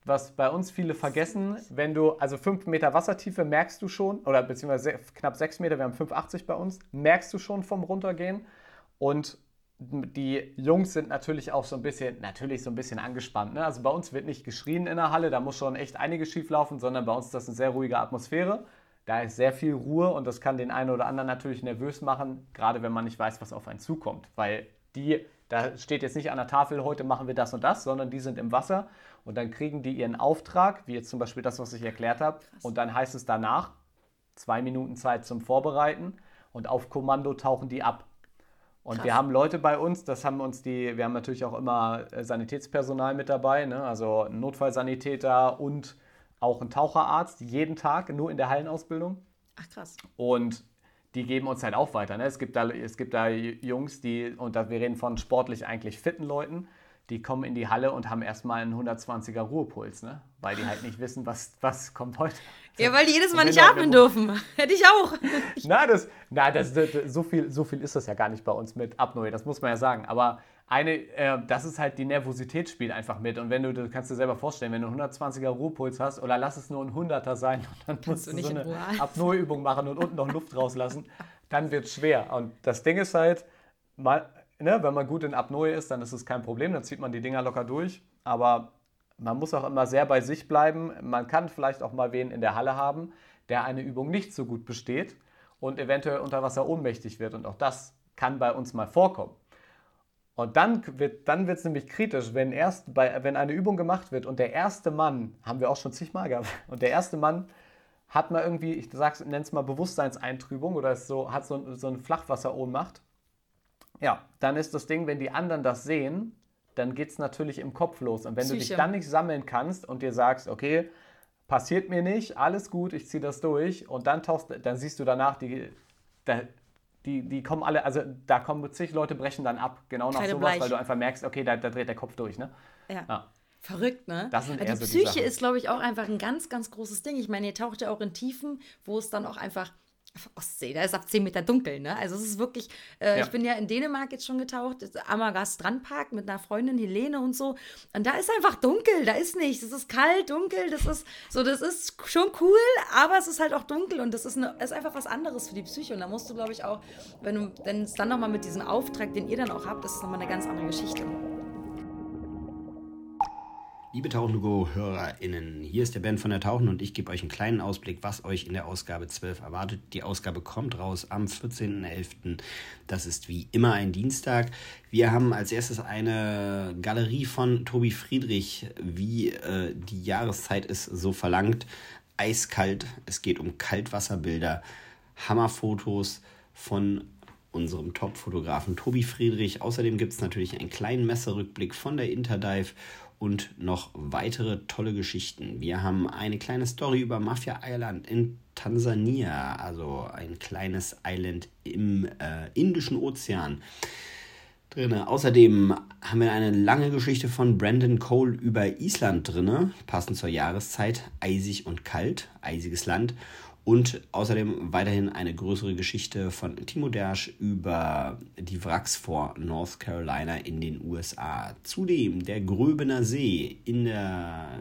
was bei uns viele vergessen, wenn du, also 5 Meter Wassertiefe merkst du schon, oder beziehungsweise knapp 6 Meter, wir haben 5,80 bei uns, merkst du schon vom Runtergehen. Und die Jungs sind natürlich auch so ein bisschen, natürlich so ein bisschen angespannt. Ne? Also bei uns wird nicht geschrien in der Halle, da muss schon echt einiges schief laufen, sondern bei uns ist das eine sehr ruhige Atmosphäre. Da ist sehr viel Ruhe und das kann den einen oder anderen natürlich nervös machen, gerade wenn man nicht weiß, was auf einen zukommt. Weil die, da steht jetzt nicht an der Tafel, heute machen wir das und das, sondern die sind im Wasser und dann kriegen die ihren Auftrag, wie jetzt zum Beispiel das, was ich erklärt habe. Und dann heißt es danach, zwei Minuten Zeit zum Vorbereiten und auf Kommando tauchen die ab. Und Krass. wir haben Leute bei uns, das haben uns die, wir haben natürlich auch immer äh, Sanitätspersonal mit dabei, ne? also Notfallsanitäter und auch ein Taucherarzt, jeden Tag, nur in der Hallenausbildung. Ach krass. Und die geben uns halt auch weiter. Ne? Es, gibt da, es gibt da Jungs, die, und da, wir reden von sportlich eigentlich fitten Leuten, die kommen in die Halle und haben erstmal einen 120er Ruhepuls, ne? weil die halt nicht wissen, was, was kommt heute. Ja, weil die jedes Mal nicht atmen dürfen. Hätte ich auch. na, das, na das, das, so, viel, so viel ist das ja gar nicht bei uns mit Apnoe, das muss man ja sagen. Aber eine, äh, das ist halt die Nervosität spielt einfach mit. Und wenn du, du kannst dir selber vorstellen, wenn du einen 120er Ruhepuls hast oder lass es nur ein 100er sein und dann musst du, du so eine Apnoe-Übung machen und unten noch Luft rauslassen, dann wird es schwer. Und das Ding ist halt, mal, ne, wenn man gut in Apnoe ist, dann ist es kein Problem, dann zieht man die Dinger locker durch. Aber man muss auch immer sehr bei sich bleiben. Man kann vielleicht auch mal wen in der Halle haben, der eine Übung nicht so gut besteht und eventuell unter Wasser ohnmächtig wird. Und auch das kann bei uns mal vorkommen. Und dann wird dann es nämlich kritisch, wenn, erst bei, wenn eine Übung gemacht wird und der erste Mann, haben wir auch schon zigmal gehabt, und der erste Mann hat mal irgendwie, ich nenne es mal Bewusstseinseintrübung oder so, hat so, so eine Flachwasserohnmacht ja, dann ist das Ding, wenn die anderen das sehen, dann geht es natürlich im Kopf los. Und wenn Psyche. du dich dann nicht sammeln kannst und dir sagst, okay, passiert mir nicht, alles gut, ich ziehe das durch und dann tauchst, dann siehst du danach die, die, die kommen alle, also da kommen zig Leute brechen dann ab, genau nach sowas, bleich. weil du einfach merkst, okay, da, da dreht der Kopf durch, ne? Ja. Ja. Verrückt, ne? Das sind eher die so die Psyche Sachen. ist, glaube ich, auch einfach ein ganz, ganz großes Ding. Ich meine, ihr taucht ja auch in Tiefen, wo es dann auch einfach. Ostsee, da ist ab 10 Meter dunkel, ne? Also es ist wirklich, äh, Ja. ich bin ja in Dänemark jetzt schon getaucht, Ammergast Strandpark mit einer Freundin Helene und so. Und da ist einfach dunkel, da ist nichts. Es ist kalt, dunkel, das ist so, das ist schon cool, aber es ist halt auch dunkel und das ist, eine, ist einfach was anderes für die Psyche. Und da musst du, glaube ich, auch, wenn du, wenn es dann nochmal mit diesem Auftrag, den ihr dann auch habt, das ist nochmal eine ganz andere Geschichte. Liebe Tauchengo-HörerInnen, hier ist der Ben von der Tauchen und ich gebe euch einen kleinen Ausblick, was euch in der Ausgabe 12 erwartet. Die Ausgabe kommt raus am 14.11. Das ist wie immer ein Dienstag. Wir haben als erstes eine Galerie von Tobi Friedrich, wie äh, die Jahreszeit es so verlangt. Eiskalt, es geht um Kaltwasserbilder, Hammerfotos von unserem Top-Fotografen Tobi Friedrich. Außerdem gibt es natürlich einen kleinen Messerückblick von der Interdive und noch weitere tolle Geschichten. Wir haben eine kleine Story über Mafia Island in Tansania, also ein kleines Island im äh, Indischen Ozean drin. Außerdem haben wir eine lange Geschichte von Brandon Cole über Island drin, passend zur Jahreszeit, eisig und kalt, eisiges Land. Und außerdem weiterhin eine größere Geschichte von Timo Dersch über die Wracks vor North Carolina in den USA. Zudem der Gröbener See in der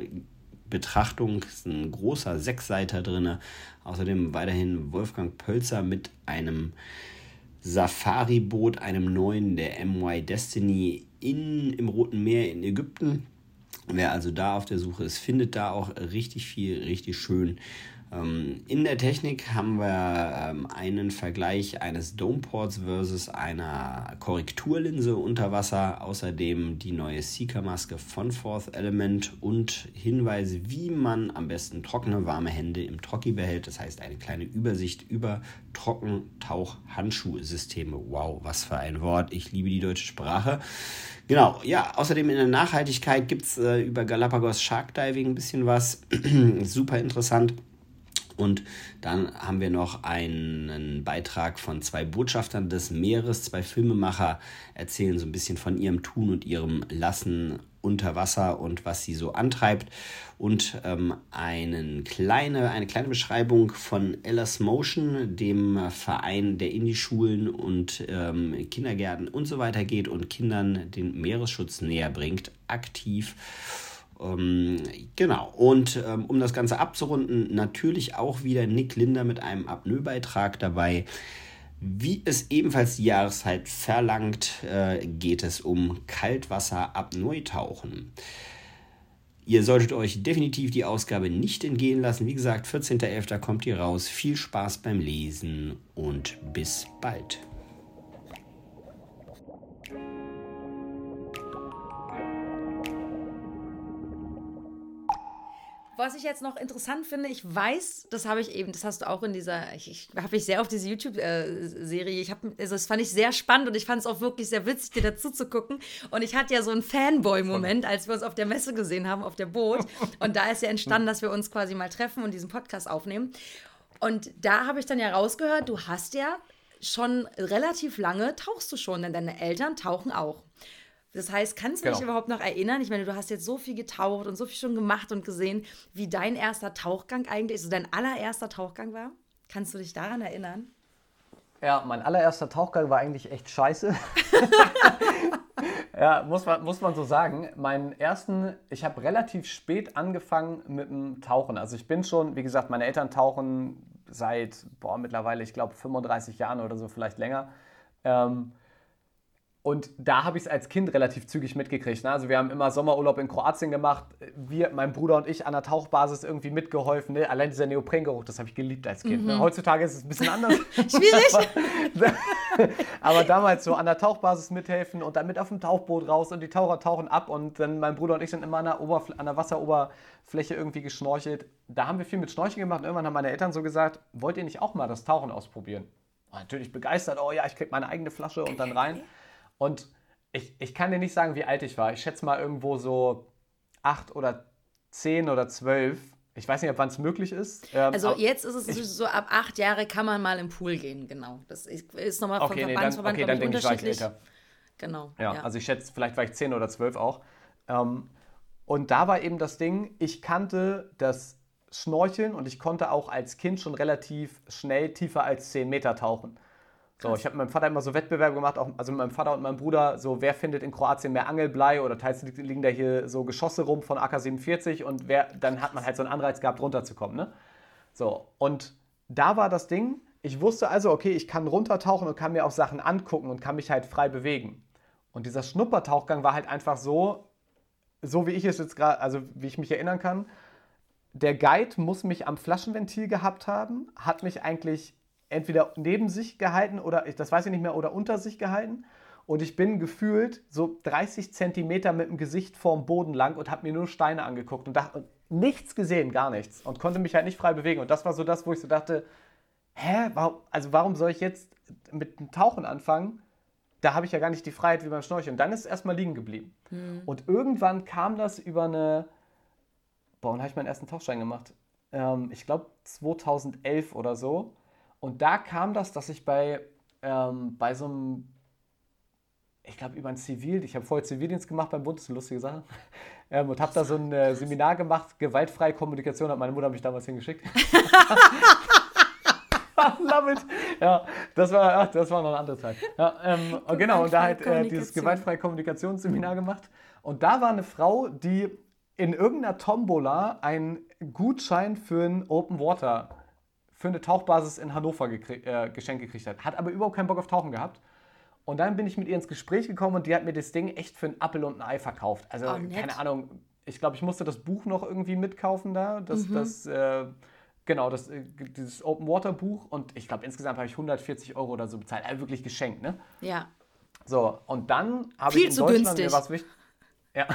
Betrachtung ist ein großer Sechsseiter drin. Außerdem weiterhin Wolfgang Pölzer mit einem Safari-Boot, einem neuen der MY Destiny in, im Roten Meer in Ägypten. Wer also da auf der Suche ist, findet da auch richtig viel, richtig schön. Ähm, in der Technik haben wir ähm, einen Vergleich eines Domeports versus einer Korrekturlinse unter Wasser. Außerdem die neue Seeker-Maske von Fourth Element und Hinweise, wie man am besten trockene, warme Hände im Trocki behält. Das heißt, eine kleine Übersicht über Trockentauch-Handschuhsysteme. Wow, was für ein Wort. Ich liebe die deutsche Sprache. Genau, ja, außerdem in der Nachhaltigkeit gibt es äh, über Galapagos Shark Diving ein bisschen was. Super interessant. Und dann haben wir noch einen Beitrag von zwei Botschaftern des Meeres, zwei Filmemacher, erzählen so ein bisschen von ihrem Tun und ihrem Lassen unter Wasser und was sie so antreibt. Und ähm, einen kleine, eine kleine Beschreibung von Ellis Motion, dem Verein, der in die Schulen und ähm, Kindergärten und so weiter geht und Kindern den Meeresschutz näher bringt, aktiv. Ähm, genau, und ähm, um das Ganze abzurunden, natürlich auch wieder Nick Linder mit einem Apnoe-Beitrag dabei. Wie es ebenfalls die Jahreszeit verlangt, äh, geht es um Kaltwasser-Apnoe-Tauchen. Ihr solltet euch definitiv die Ausgabe nicht entgehen lassen. Wie gesagt, 14.11. kommt ihr raus. Viel Spaß beim Lesen und bis bald. Was ich jetzt noch interessant finde, ich weiß, das habe ich eben, das hast du auch in dieser, ich, ich habe mich sehr auf diese YouTube-Serie, ich habe, also das fand ich sehr spannend und ich fand es auch wirklich sehr witzig, dir dazu zu gucken. Und ich hatte ja so einen Fanboy-Moment, als wir uns auf der Messe gesehen haben, auf der Boot. Und da ist ja entstanden, dass wir uns quasi mal treffen und diesen Podcast aufnehmen. Und da habe ich dann ja rausgehört, du hast ja schon relativ lange, tauchst du schon, denn deine Eltern tauchen auch. Das heißt, kannst du dich Genau. überhaupt noch erinnern? Ich meine, du hast jetzt so viel getaucht und so viel schon gemacht und gesehen, wie dein erster Tauchgang eigentlich, also dein allererster Tauchgang war. Kannst du dich daran erinnern? Ja, mein allererster Tauchgang war eigentlich echt scheiße. ja, muss man, muss man so sagen. Meinen ersten, ich habe relativ spät angefangen mit dem Tauchen. Also ich bin schon, wie gesagt, meine Eltern tauchen seit, boah, mittlerweile, ich glaube, 35 Jahren oder so, vielleicht länger. Ähm, und da habe ich es als Kind relativ zügig mitgekriegt. Ne? Also wir haben immer Sommerurlaub in Kroatien gemacht. Wir, mein Bruder und ich an der Tauchbasis irgendwie mitgeholfen. Ne? Allein dieser Neoprengeruch, das habe ich geliebt als Kind. Ne? Heutzutage ist es ein bisschen anders. Schwierig. Aber damals so an der Tauchbasis mithelfen und dann mit auf dem Tauchboot raus und die Taucher tauchen ab und dann mein Bruder und ich sind immer an der, Oberfl an der Wasseroberfläche irgendwie geschnorchelt. Da haben wir viel mit Schnorcheln gemacht und irgendwann haben meine Eltern so gesagt, wollt ihr nicht auch mal das Tauchen ausprobieren? Und natürlich begeistert, oh ja, ich krieg meine eigene Flasche und dann rein. Und ich, ich kann dir nicht sagen, wie alt ich war. Ich schätze mal irgendwo so acht oder zehn oder zwölf. Ich Ich weiß nicht, ab wann es möglich ist. Ähm, Also jetzt ist es so, ab acht Jahre kann man mal im Pool gehen, genau. Das ist, ist nochmal von okay, nee, dann, Verbandsverband, okay, dann denke ich, war ich unterschiedlich. älter. Genau. Ja, also ich schätze, vielleicht war ich 10 oder 12 auch. Ähm, und da war eben das Ding, ich kannte das Schnorcheln und ich konnte auch als Kind schon relativ schnell tiefer als 10 Meter tauchen. So, ich habe mit meinem Vater immer so Wettbewerbe gemacht, auch, also mit meinem Vater und meinem Bruder, so wer findet in Kroatien mehr Angelblei oder teils li- liegen da hier so Geschosse rum von AK-47 und wer, dann hat man halt so einen Anreiz gehabt, runterzukommen. Ne? So, und da war das Ding, ich wusste also, okay, ich kann runtertauchen und kann mir auch Sachen angucken und kann mich halt frei bewegen. Und dieser Schnuppertauchgang war halt einfach so, so wie ich es jetzt gerade, also wie ich mich erinnern kann. Der Guide muss mich am Flaschenventil gehabt haben, hat mich eigentlich entweder neben sich gehalten oder, ich- das weiß ich nicht mehr, oder unter sich gehalten. Und ich bin gefühlt so 30 Zentimeter mit dem Gesicht vorm Boden lang und habe mir nur Steine angeguckt und dachte, und nichts gesehen, gar nichts. Und konnte mich halt nicht frei bewegen. Und das war so das, wo ich so dachte, hä, warum, also warum soll ich jetzt mit dem Tauchen anfangen? Da habe ich ja gar nicht die Freiheit wie beim Schnorcheln. Und dann ist es erstmal liegen geblieben. Und irgendwann kam das über eine, boah, wann habe ich meinen ersten Tauchschein gemacht? Ähm, ich glaube 2011 oder so. Und da kam das, dass ich bei, ähm, bei so einem, ich glaube über ein Zivil, ich habe vorher Zivildienst gemacht beim Bund, das ist eine lustige Sache, ähm, und habe da so ein äh, Seminar gemacht, gewaltfreie Kommunikation, hat meine Mutter mich damals hingeschickt. Love it. Ja, das war, ach, das war noch eine andere Zeit. Ja, ähm, genau, und da halt äh, dieses gewaltfreie Kommunikationsseminar gemacht. Und da war eine Frau, die in irgendeiner Tombola einen Gutschein für ein Open Water, für eine Tauchbasis in Hannover äh, geschenkt gekriegt hat. Hat aber überhaupt keinen Bock auf Tauchen gehabt. Und dann bin ich mit ihr ins Gespräch gekommen und die hat mir das Ding echt für einen Appel und ein Ei verkauft. Also, Oh, keine Ahnung, ich glaube, ich musste das Buch noch irgendwie mitkaufen da. Das, Mhm. das äh, genau, das, äh, dieses Open Water Buch. Und ich glaube, insgesamt habe ich 140 Euro oder so bezahlt. Also wirklich geschenkt, ne? Ja. So, und dann habe ich in Deutschland günstig. mir was wichtig. Ja,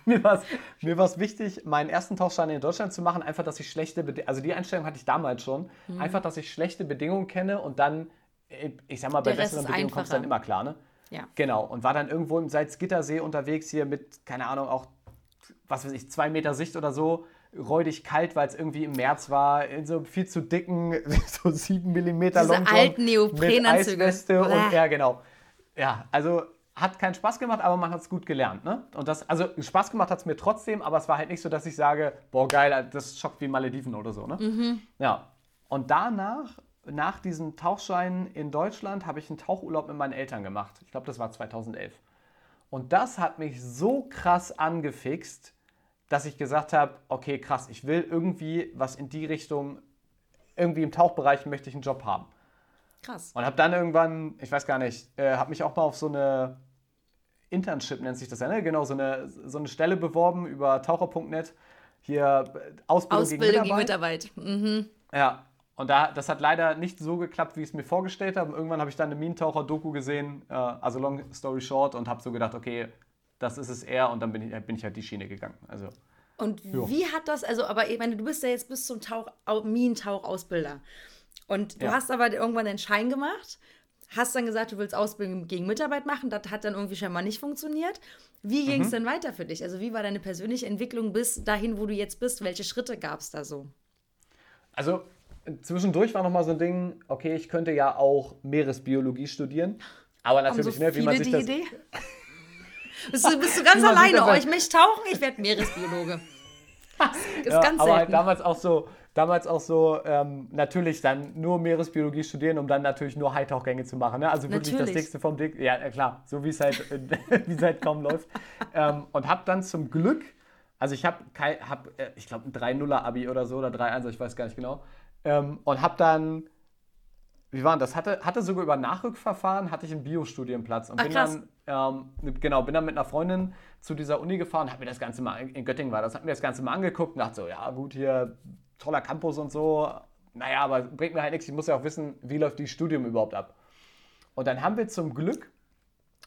mir war es mir war's wichtig, meinen ersten Tauchschein in Deutschland zu machen, einfach, dass ich schlechte Bedingungen, also die Einstellung hatte ich damals schon, Mhm. einfach, dass ich schlechte Bedingungen kenne und dann, äh, ich sag mal, bei besseren Bedingungen kommt es dann immer klar, ne? Ja. Genau, und war dann irgendwo im Salzgittersee unterwegs hier mit, keine Ahnung, auch, was weiß ich, zwei Meter Sicht oder so, räudig kalt, weil es irgendwie im März war, in so viel zu dicken, so sieben Millimeter Diese alten mit Neoprenanzüge. Eisweste und ja, genau. Ja, also hat keinen Spaß gemacht, aber man hat es gut gelernt. Ne? Und das, also Spaß gemacht hat es mir trotzdem, aber es war halt nicht so, dass ich sage, boah, geil, das schockt wie Malediven oder so. Ne? Mhm. Ja. Und danach, nach diesem Tauchschein in Deutschland, habe ich einen Tauchurlaub mit meinen Eltern gemacht. Ich glaube, das war 2011. Und das hat mich so krass angefixt, dass ich gesagt habe, okay, krass, ich will irgendwie was in die Richtung, irgendwie im Tauchbereich möchte ich einen Job haben. Krass. Und habe dann irgendwann, ich weiß gar nicht, äh, habe mich auch mal auf so eine Internship nennt sich das ja, ne? Genau, so eine, so eine Stelle beworben über taucher.net. Hier Ausbildung, Ausbildung gegen Mitarbeit. Mitarbeit. Mhm. Ja, und da, das hat leider nicht so geklappt, wie ich es mir vorgestellt habe. Irgendwann habe ich dann eine Minentaucher-Doku gesehen, äh, also long story short, und habe so gedacht, okay, das ist es eher. Und dann bin ich, bin ich halt die Schiene gegangen. Also, Und Ja. wie hat das, also, aber ich meine, du bist ja jetzt bis zum Tauch, Au- Minentauchausbilder. Und du Ja. hast aber irgendwann den Schein gemacht, hast dann gesagt, du willst Ausbildung gegen Mitarbeit machen. Das hat dann irgendwie scheinbar nicht funktioniert. Wie ging es Mhm. denn weiter für dich? Also, wie war deine persönliche Entwicklung bis dahin, wo du jetzt bist? Welche Schritte gab es da so? also zwischendurch war noch mal so ein Ding, okay, ich könnte ja auch Meeresbiologie studieren. Aber Haben so natürlich, ne, wie man sich die das. Idee? bist, du, bist du ganz alleine? Oh, halt- ich möchte tauchen, ich werde Meeresbiologe. Das ist Ja, ganz aber halt selten. damals auch so, damals auch so ähm, natürlich dann nur Meeresbiologie studieren, um dann natürlich nur Hightauchgänge zu machen. Ne? Also wirklich das Natürlich. Dickste vom Dick. Ja, klar, so wie es halt, wie es halt kaum läuft. Ähm, und habe dann zum Glück, also ich habe, hab, äh, ich glaube, ein 3-0er-Abi oder so oder 3-1, ich weiß gar nicht genau. Ähm, und habe dann, wie war das? Hatte, hatte sogar über Nachrückverfahren hatte ich einen Biostudienplatz und Ach, bin dann ähm, genau, bin dann mit einer Freundin zu dieser Uni gefahren, habe mir das Ganze mal, in Göttingen war das, habe mir das Ganze mal angeguckt und dachte so, ja gut, hier toller Campus und so, naja, aber bringt mir halt nichts, ich muss ja auch wissen, wie läuft die Studium überhaupt ab. Und dann haben wir zum Glück,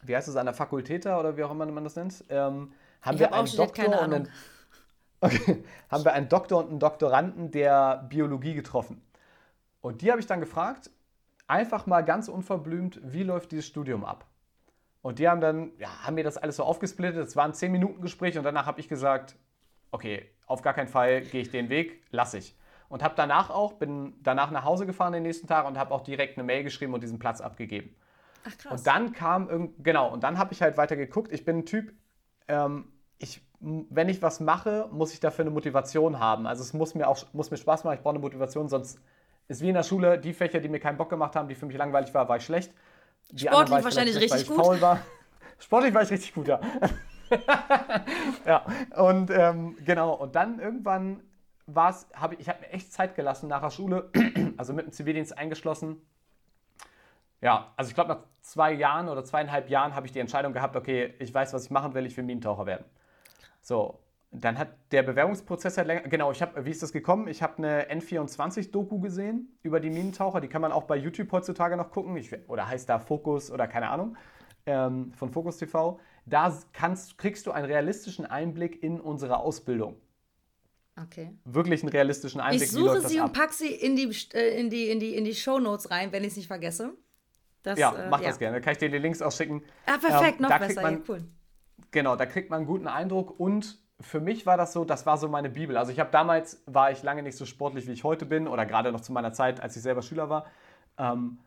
wie heißt es, an der Fakultät oder wie auch immer man das nennt, ähm, haben Ich wir hab einen Doktor und einen, okay, haben wir einen Doktor und einen Doktoranden der Biologie getroffen. Und die habe ich dann gefragt, einfach mal ganz unverblümt, wie läuft dieses Studium ab? Und die haben dann, ja, haben mir das alles so aufgesplittet. Es war ein 10-Minuten-Gespräch und danach habe ich gesagt, okay, auf gar keinen Fall gehe ich den Weg, lasse ich. Und habe danach auch, bin danach nach Hause gefahren den nächsten Tag und habe auch direkt eine Mail geschrieben und diesen Platz abgegeben. Ach krass. Und dann kam irgend, genau, und dann habe ich halt weiter geguckt. Ich bin ein Typ, ähm, ich, wenn ich was mache, muss ich dafür eine Motivation haben. Also es muss mir auch muss mir Spaß machen, ich brauche eine Motivation, sonst ist wie in der Schule, die Fächer, die mir keinen Bock gemacht haben, die für mich langweilig waren, war ich schlecht. Die Sportlich anderen war ich wahrscheinlich schlecht, richtig war. Sportlich war ich richtig gut, ja. ja, und ähm, genau, und dann irgendwann war es, habe ich, ich habe mir echt Zeit gelassen nach der Schule, also mit dem Zivildienst eingeschlossen. Ja, also ich glaube, nach zwei Jahren oder zweieinhalb Jahren habe ich die Entscheidung gehabt, okay, ich weiß, was ich machen will, ich will Minentaucher werden. So, dann hat der Bewerbungsprozess halt länger, genau, ich habe, wie ist das gekommen? Ich habe eine N24-Doku gesehen über die Minentaucher, die kann man auch bei YouTube heutzutage noch gucken, ich, oder heißt da Fokus oder keine Ahnung, ähm, von Fokus TV. Da kannst, kriegst du einen realistischen Einblick in unsere Ausbildung. Okay. Wirklich einen realistischen Einblick, Ich suche sie und packe sie in die, äh, in die, in die, in die Shownotes rein, wenn ich es nicht vergesse. Das, Ja, äh, mach das gerne. Kann ich dir die Links ausschicken. Ah, perfekt, Ähm, noch besser. man- ja, cool. Genau, da kriegt man einen guten Eindruck und für mich war das so, das war so meine Bibel. Also ich habe damals, war ich lange nicht so sportlich, wie ich heute bin oder gerade noch zu meiner Zeit, als ich selber Schüler war. Ähm,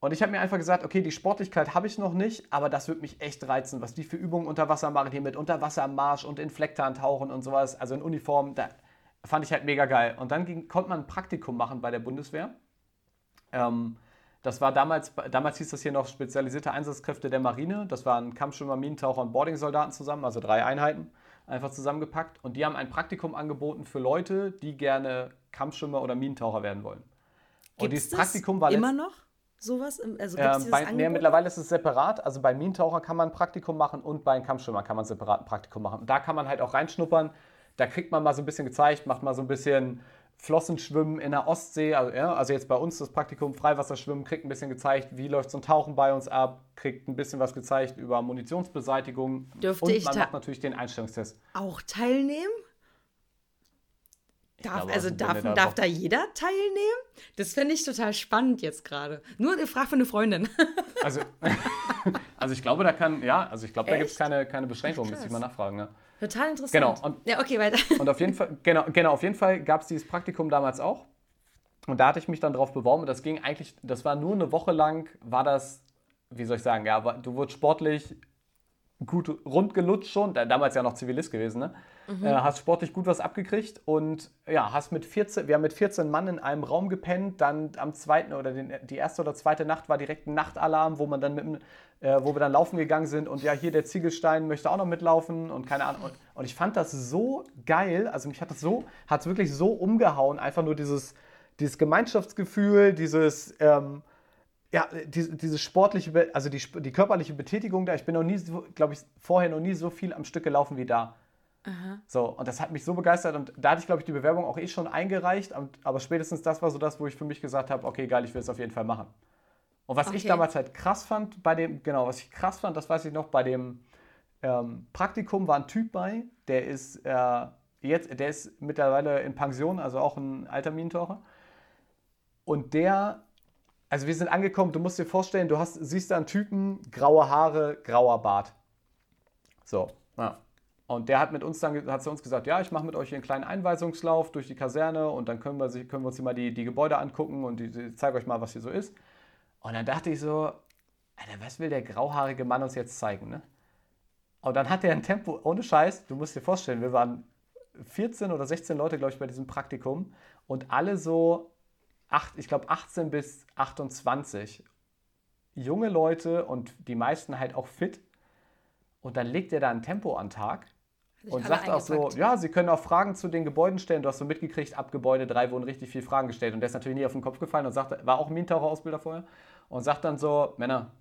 und ich habe mir einfach gesagt, okay, die Sportlichkeit habe ich noch nicht, aber das wird mich echt reizen, was die für Übungen unter Wasser machen, hier mit Unterwassermarsch und in Flecktarn tauchen und sowas, also in Uniform, da fand ich halt mega geil. Und dann ging, konnte man ein Praktikum machen bei der Bundeswehr. Ähm, das war damals, damals hieß das hier noch spezialisierte Einsatzkräfte der Marine. Das waren Kampfschwimmer, Minentaucher und Boarding-Soldaten zusammen, also drei Einheiten, einfach zusammengepackt. Und die haben ein Praktikum angeboten für Leute, die gerne Kampfschwimmer oder Minentaucher werden wollen. Und Gibt's dieses das Praktikum war immer noch sowas? Im- Also ähm, bei, nee, mittlerweile ist es separat. Also bei Minentaucher kann man ein Praktikum machen und bei Kampfschwimmer kann man separat ein Praktikum machen. Und da kann man halt auch reinschnuppern. Da kriegt man mal so ein bisschen gezeigt, macht mal so ein bisschen Flossenschwimmen in der Ostsee. Also, ja, also jetzt bei uns das Praktikum Freiwasserschwimmen, kriegt ein bisschen gezeigt, wie läuft so ein Tauchen bei uns ab, kriegt ein bisschen was gezeigt über Munitionsbeseitigung. Dürfte und ich man macht natürlich den Einstellungstest. auch teilnehmen? Darf, glaube, also wenn darf, da darf da jeder teilnehmen? Das fände ich total spannend jetzt gerade. Nur eine Frage für eine Freundin. Also, also ich glaube, da kann, ja, also ich glaube, da gibt es keine, keine Beschränkung, müsste ich mal nachfragen. Ne? total interessant. Genau, und- ja, okay, weiter. Und auf jeden Fall, genau, genau auf jeden Fall gab es dieses Praktikum damals auch. Und da hatte ich mich dann drauf beworben. Und das ging eigentlich, das war nur eine Woche lang, war das, wie soll ich sagen, ja, du wurdest sportlich gut rund gelutscht schon, da- damals ja noch Zivilist gewesen, ne? Äh, hast sportlich gut was abgekriegt und ja, hast mit 14, wir haben mit 14 Mann in einem Raum gepennt, dann am zweiten oder den, die erste oder zweite Nacht war direkt ein Nachtalarm, wo man dann mit, äh, wo wir dann laufen gegangen sind und ja, hier der Ziegelstein möchte auch noch mitlaufen und keine Ahnung. Und, und ich fand das so geil, also mich hat das so, hat es wirklich so umgehauen, einfach nur dieses, dieses Gemeinschaftsgefühl, dieses, ähm, ja, diese, diese sportliche, also die, die körperliche Betätigung da, ich bin noch nie, so, glaube ich, vorher noch nie so viel am Stück gelaufen wie da. So, und das hat mich so begeistert und da hatte ich, glaube ich, die Bewerbung auch eh schon eingereicht, aber spätestens das war so das, wo ich für mich gesagt habe, okay, geil, ich will es auf jeden Fall machen. Und was ich Okay. damals halt krass fand bei dem, genau, was ich krass fand, das weiß ich noch, bei dem ähm, Praktikum war ein Typ bei, der ist äh, jetzt, der ist mittlerweile in Pension, also auch ein alter Minentaucher. Und der, also wir sind angekommen, du musst dir vorstellen, du hast, siehst da einen Typen, graue Haare, grauer Bart. So, ja. Und der hat mit uns dann hat zu uns gesagt, ja, ich mache mit euch hier einen kleinen Einweisungslauf durch die Kaserne und dann können wir, können wir uns hier mal die, die Gebäude angucken und die, die, zeige euch mal, was hier so ist. Und dann dachte ich so, Alter, was will der grauhaarige Mann uns jetzt zeigen, ne? Und dann hat er ein Tempo, ohne Scheiß, du musst dir vorstellen, wir waren 14 oder 16 Leute, glaube ich, bei diesem Praktikum und alle so, acht, ich glaube 18 bis 28 junge Leute und die meisten halt auch fit. Und dann legt er da ein Tempo an den Tag und alle sagt auch so, ja, Sie können auch Fragen zu den Gebäuden stellen. Du hast so mitgekriegt, ab Gebäude 3 wurden richtig viele Fragen gestellt. Und der ist natürlich nie auf den Kopf gefallen und sagt, war auch Minentaucher-Ausbilder vorher und sagt dann so, Männer,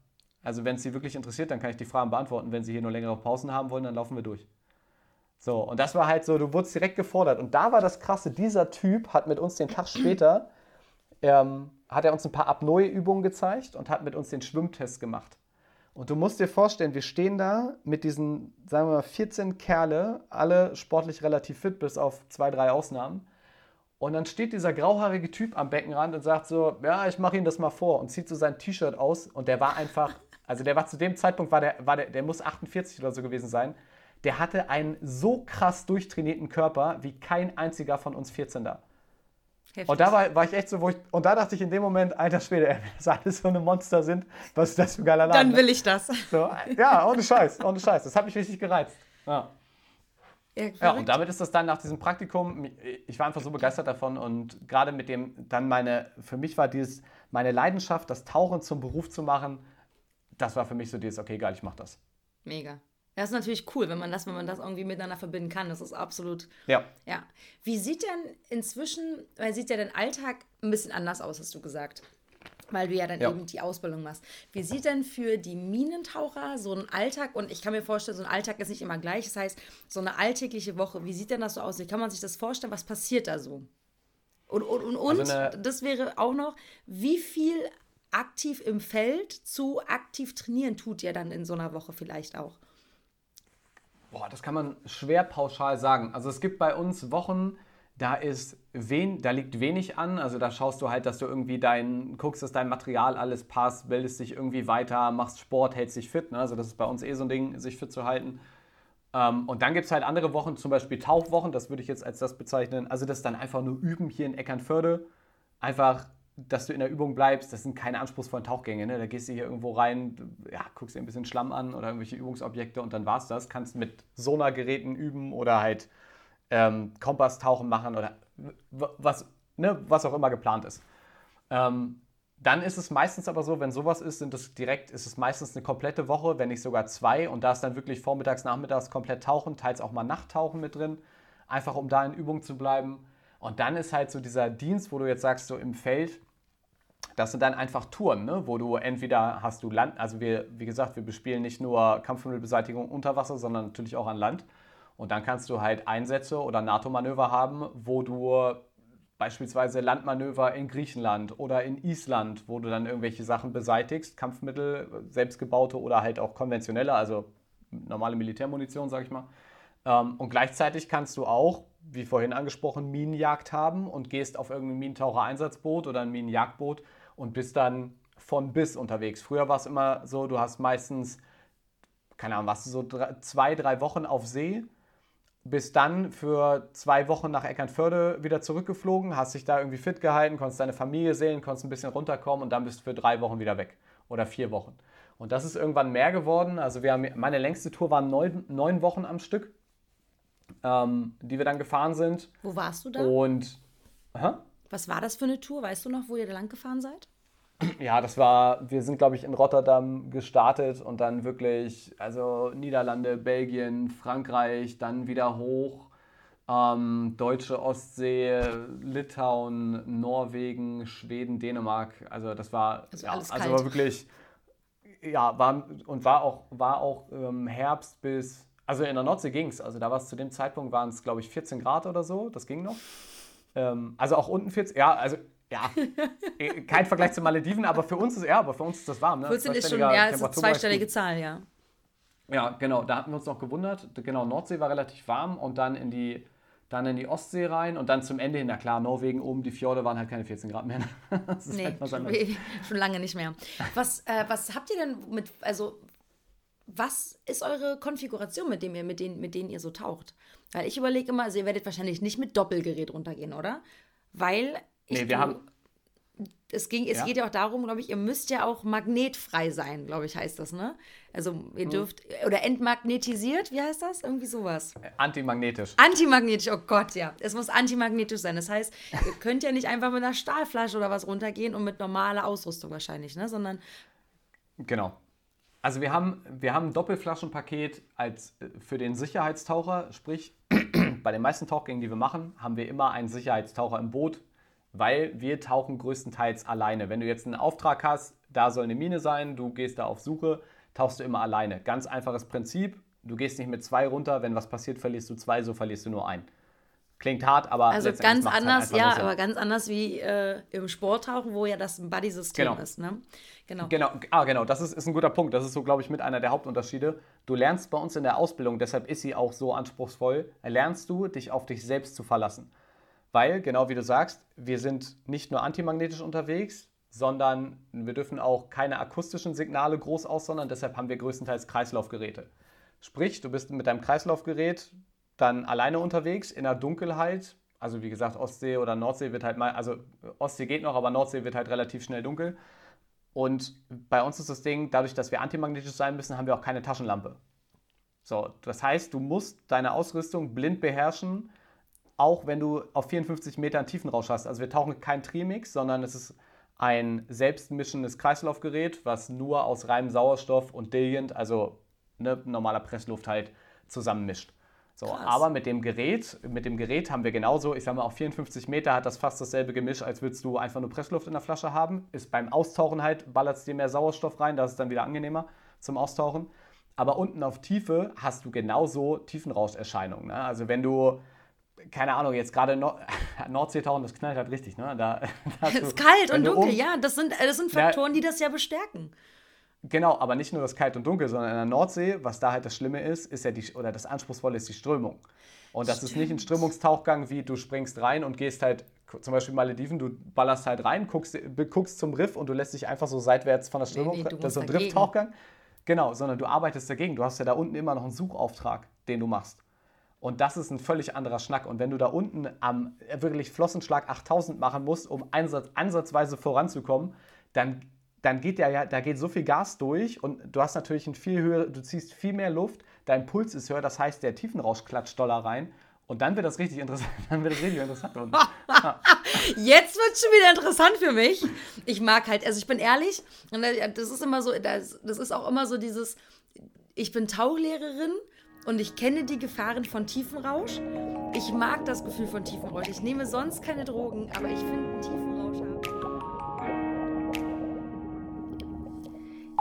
also wenn es Sie wirklich interessiert, dann kann ich die Fragen beantworten. Wenn Sie hier nur längere Pausen haben wollen, dann laufen wir durch. So, und das war halt so, du wurdest direkt gefordert. Und da war das Krasse, dieser Typ hat mit uns den Tag später, ähm, hat er uns ein paar Apnoe-Übungen gezeigt und hat mit uns den Schwimmtest gemacht. Und du musst dir vorstellen, wir stehen da mit diesen, sagen wir mal, 14 Kerle, alle sportlich relativ fit, bis auf zwei, drei Ausnahmen. Und dann steht dieser grauhaarige Typ am Beckenrand und sagt so, ja, ich mache Ihnen das mal vor und zieht so sein T-Shirt aus und der war einfach, also der war zu dem Zeitpunkt, war der, war der, der muss 48 oder so gewesen sein. der hatte einen so krass durchtrainierten Körper wie kein einziger von uns 14er. Heftig. Und da war, war ich echt so, wo ich, und da dachte ich in dem Moment, alter Schwede, wenn das alles so eine Monster sind, was ist das für ein geiler Laden? Dann will ich das. So, ja, ohne Scheiß, ohne Scheiß. Das hat mich richtig gereizt. Ja. Ja, ja, und damit ist das dann nach diesem Praktikum, ich war einfach so begeistert davon und gerade mit dem, dann meine, für mich war dieses, meine Leidenschaft, das Tauchen zum Beruf zu machen, das war für mich so dieses, okay, geil, ich mach das. Mega. Das ist natürlich cool, wenn man das, wenn man das irgendwie miteinander verbinden kann. Das ist absolut. Ja. Ja. Wie sieht denn inzwischen, weil sieht ja dein Alltag ein bisschen anders aus, hast du gesagt. Weil du ja dann ja. eben die Ausbildung machst. Wie sieht denn für die Minentaucher so ein Alltag, und ich kann mir vorstellen, so ein Alltag ist nicht immer gleich, das heißt, so eine alltägliche Woche, wie sieht denn das so aus? Wie kann man sich das vorstellen? Was passiert da so? Und, und, und, und also das wäre auch noch, wie viel aktiv im Feld zu aktiv trainieren tut ihr dann in so einer Woche vielleicht auch? Boah, das kann man schwer pauschal sagen. Also es gibt bei uns Wochen, da ist wen, da liegt wenig an. Also da schaust du halt, dass du irgendwie dein, guckst, dass dein Material alles passt, bildest dich irgendwie weiter, machst Sport, hältst dich fit. Ne? Also das ist bei uns eh so ein Ding, sich fit zu halten. Ähm, und dann gibt es halt andere Wochen, zum Beispiel Tauchwochen, das würde ich jetzt als das bezeichnen. Also das ist dann einfach nur üben hier in Eckernförde. Einfach dass du in der Übung bleibst, das sind keine anspruchsvollen Tauchgänge. Ne? Da gehst du hier irgendwo rein, ja, guckst dir ein bisschen Schlamm an oder irgendwelche Übungsobjekte und dann war's das. Kannst mit Sonargeräten üben oder halt ähm, Kompasstauchen machen oder was, ne, was auch immer geplant ist. Ähm, dann ist es meistens aber so, wenn sowas ist, sind es direkt, ist es meistens eine komplette Woche, wenn nicht sogar zwei. Und da ist dann wirklich vormittags, nachmittags komplett tauchen, teils auch mal Nachttauchen mit drin, einfach um da in Übung zu bleiben. Und dann ist halt so dieser Dienst, wo du jetzt sagst, so im Feld, das sind dann einfach Touren, ne? wo du entweder hast du Land, also wir, wie gesagt, wir bespielen nicht nur Kampfmittelbeseitigung unter Wasser, sondern natürlich auch an Land. Und dann kannst du halt Einsätze oder NATO-Manöver haben, wo du beispielsweise Landmanöver in Griechenland oder in Island, wo du dann irgendwelche Sachen beseitigst, Kampfmittel, selbstgebaute oder halt auch konventionelle, also normale Militärmunition, sag ich mal. Ähm, und gleichzeitig kannst du auch wie vorhin angesprochen, Minenjagd haben und gehst auf irgendein Minentaucher-Einsatzboot oder ein Minenjagdboot und bist dann von bis unterwegs. Früher war es immer so, du hast meistens, keine Ahnung, warst du so drei, zwei, drei Wochen auf See, bist dann für zwei Wochen nach Eckernförde wieder zurückgeflogen, hast dich da irgendwie fit gehalten, konntest deine Familie sehen, konntest ein bisschen runterkommen und dann bist du für drei Wochen wieder weg oder vier Wochen. Und das ist irgendwann mehr geworden. Also wir haben, meine längste Tour war neun, neun Wochen am Stück ähm, die wir dann gefahren sind. Wo warst du da? Und. Aha. Was war das für eine Tour? Weißt du noch, wo ihr da lang gefahren seid? Ja, das war, wir sind, glaube ich, in Rotterdam gestartet und dann wirklich, also Niederlande, Belgien, Frankreich, dann wieder hoch, ähm, Deutsche Ostsee, Litauen, Norwegen, Schweden, Dänemark. Also das war, also, ja, also war wirklich, ja, war und war auch, war auch ähm, Herbst bis also in der Nordsee ging es. Also da war es zu dem Zeitpunkt, waren es, glaube ich, 14 Grad oder so. Das ging noch. Ähm, also auch unten 14, ja, also ja, äh, kein Vergleich zu Malediven, aber für uns ist ja, aber für uns ist das warm. Ne? 14 ist schon, ja, ist eine zweistellige Zahl, ja. Ja, genau, da hatten wir uns noch gewundert. Genau, Nordsee war relativ warm und dann in die, dann in die Ostsee rein und dann zum Ende hin, na klar, Norwegen oben, die Fjorde waren halt keine 14 Grad mehr. das ist nee, halt schon, schon, lange nicht mehr. Was, äh, was habt ihr denn mit, also was ist eure Konfiguration, mit, dem ihr, mit, denen, mit denen ihr so taucht? Weil ich überlege immer, also ihr werdet wahrscheinlich nicht mit Doppelgerät runtergehen, oder? Weil ich. Nee, wir haben. Es, ging, es ja. geht ja auch darum, glaube ich, ihr müsst ja auch magnetfrei sein, glaube ich, heißt das, ne? Also ihr hm. dürft, oder entmagnetisiert, wie heißt das? Irgendwie sowas. Antimagnetisch. Antimagnetisch, oh Gott, ja. Es muss antimagnetisch sein. Das heißt, ihr könnt ja nicht einfach mit einer Stahlflasche oder was runtergehen und mit normaler Ausrüstung wahrscheinlich, ne? Sondern. Genau. Also wir haben, wir haben ein Doppelflaschenpaket als, äh, für den Sicherheitstaucher, sprich bei den meisten Tauchgängen, die wir machen, haben wir immer einen Sicherheitstaucher im Boot, weil wir tauchen größtenteils alleine. Wenn du jetzt einen Auftrag hast, da soll eine Mine sein, du gehst da auf Suche, tauchst du immer alleine. Ganz einfaches Prinzip, du gehst nicht mit zwei runter, wenn was passiert, verlierst du zwei, so verlierst du nur einen. Klingt hart, aber. Also ganz halt anders, halt ja, aber ganz anders wie äh, im Sporttauchen, wo ja das ein Buddy-System genau. ist. Ne? Genau. genau. Ah, genau, das ist, ist ein guter Punkt. Das ist so, glaube ich, mit einer der Hauptunterschiede. Du lernst bei uns in der Ausbildung, deshalb ist sie auch so anspruchsvoll, lernst du, dich auf dich selbst zu verlassen. Weil, genau wie du sagst, wir sind nicht nur antimagnetisch unterwegs, sondern wir dürfen auch keine akustischen Signale groß aussondern. Deshalb haben wir größtenteils Kreislaufgeräte. Sprich, du bist mit deinem Kreislaufgerät dann alleine unterwegs in der Dunkelheit. Also wie gesagt, Ostsee oder Nordsee wird halt mal, also Ostsee geht noch, aber Nordsee wird halt relativ schnell dunkel. Und bei uns ist das Ding, dadurch, dass wir antimagnetisch sein müssen, haben wir auch keine Taschenlampe. So, das heißt, du musst deine Ausrüstung blind beherrschen, auch wenn du auf 54 Metern Tiefenrausch hast. Also wir tauchen kein Trimix, sondern es ist ein selbstmischendes Kreislaufgerät, was nur aus reinem Sauerstoff und Diligent, also ne, normaler Pressluft halt, zusammenmischt. So, aber mit dem Gerät, mit dem Gerät haben wir genauso, ich sag mal, auf 54 Meter hat das fast dasselbe Gemisch, als würdest du einfach nur Pressluft in der Flasche haben. Ist beim Austauchen halt, ballert es dir mehr Sauerstoff rein, das ist dann wieder angenehmer zum Austauchen. Aber unten auf Tiefe hast du genauso Tiefenrauscherscheinungen. Ne? Also wenn du, keine Ahnung, jetzt gerade Nord Nordsee tauchen, das knallt halt richtig. Ne? Da, da es ist kalt und dunkel, um, ja, das sind, das sind Faktoren, ja, die das ja bestärken. Genau, aber nicht nur das Kalt und Dunkel, sondern in der Nordsee, was da halt das Schlimme ist, ist ja die, oder das Anspruchsvolle ist die Strömung. Und das Stimmt. ist nicht ein Strömungstauchgang, wie du springst rein und gehst halt, zum Beispiel Malediven, du ballerst halt rein, guckst, guckst zum Riff und du lässt dich einfach so seitwärts von der Strömung, nee, nee, das ist so ein Drifttauchgang. Genau, sondern du arbeitest dagegen. Du hast ja da unten immer noch einen Suchauftrag, den du machst. Und das ist ein völlig anderer Schnack. Und wenn du da unten am wirklich Flossenschlag 8000 machen musst, um einsatz, ansatzweise voranzukommen, dann dann geht der ja, da geht so viel Gas durch und du hast natürlich ein viel höher, du ziehst viel mehr Luft, dein Puls ist höher, das heißt, der Tiefenrausch klatscht doller rein. Und dann wird das richtig interessant. Dann wird das richtig interessant. Und, ja. Jetzt wird es schon wieder interessant für mich. Ich mag halt, also ich bin ehrlich, das ist immer so, das, das ist auch immer so dieses, ich bin Tauchlehrerin und ich kenne die Gefahren von Tiefenrausch. Ich mag das Gefühl von Tiefenrausch. Ich nehme sonst keine Drogen, aber ich finde Tiefenrausch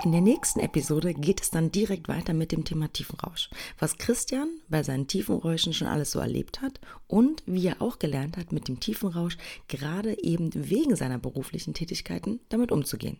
In der nächsten Episode geht es dann direkt weiter mit dem Thema Tiefenrausch. Was Christian bei seinen Tiefenräuschen schon alles so erlebt hat und wie er auch gelernt hat, mit dem Tiefenrausch gerade eben wegen seiner beruflichen Tätigkeiten damit umzugehen.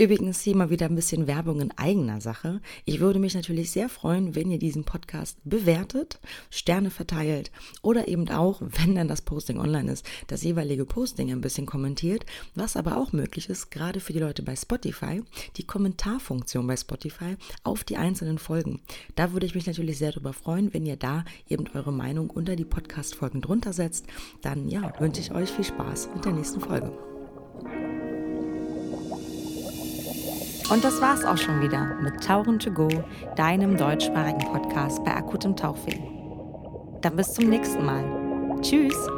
Übrigens hier mal wieder ein bisschen Werbung in eigener Sache. Ich würde mich natürlich sehr freuen, wenn ihr diesen Podcast bewertet, Sterne verteilt oder eben auch, wenn dann das Posting online ist, das jeweilige Posting ein bisschen kommentiert. Was aber auch möglich ist, gerade für die Leute bei Spotify, die Kommentarfunktion bei Spotify auf die einzelnen Folgen. Da würde ich mich natürlich sehr darüber freuen, wenn ihr da eben eure Meinung unter die Podcast-Folgen drunter setzt. Dann ja, wünsche ich euch viel Spaß mit der nächsten Folge. Und das war's auch schon wieder mit Tauchen to Go, deinem deutschsprachigen Podcast bei akutem Tauchfilm. Dann bis zum nächsten Mal. Tschüss!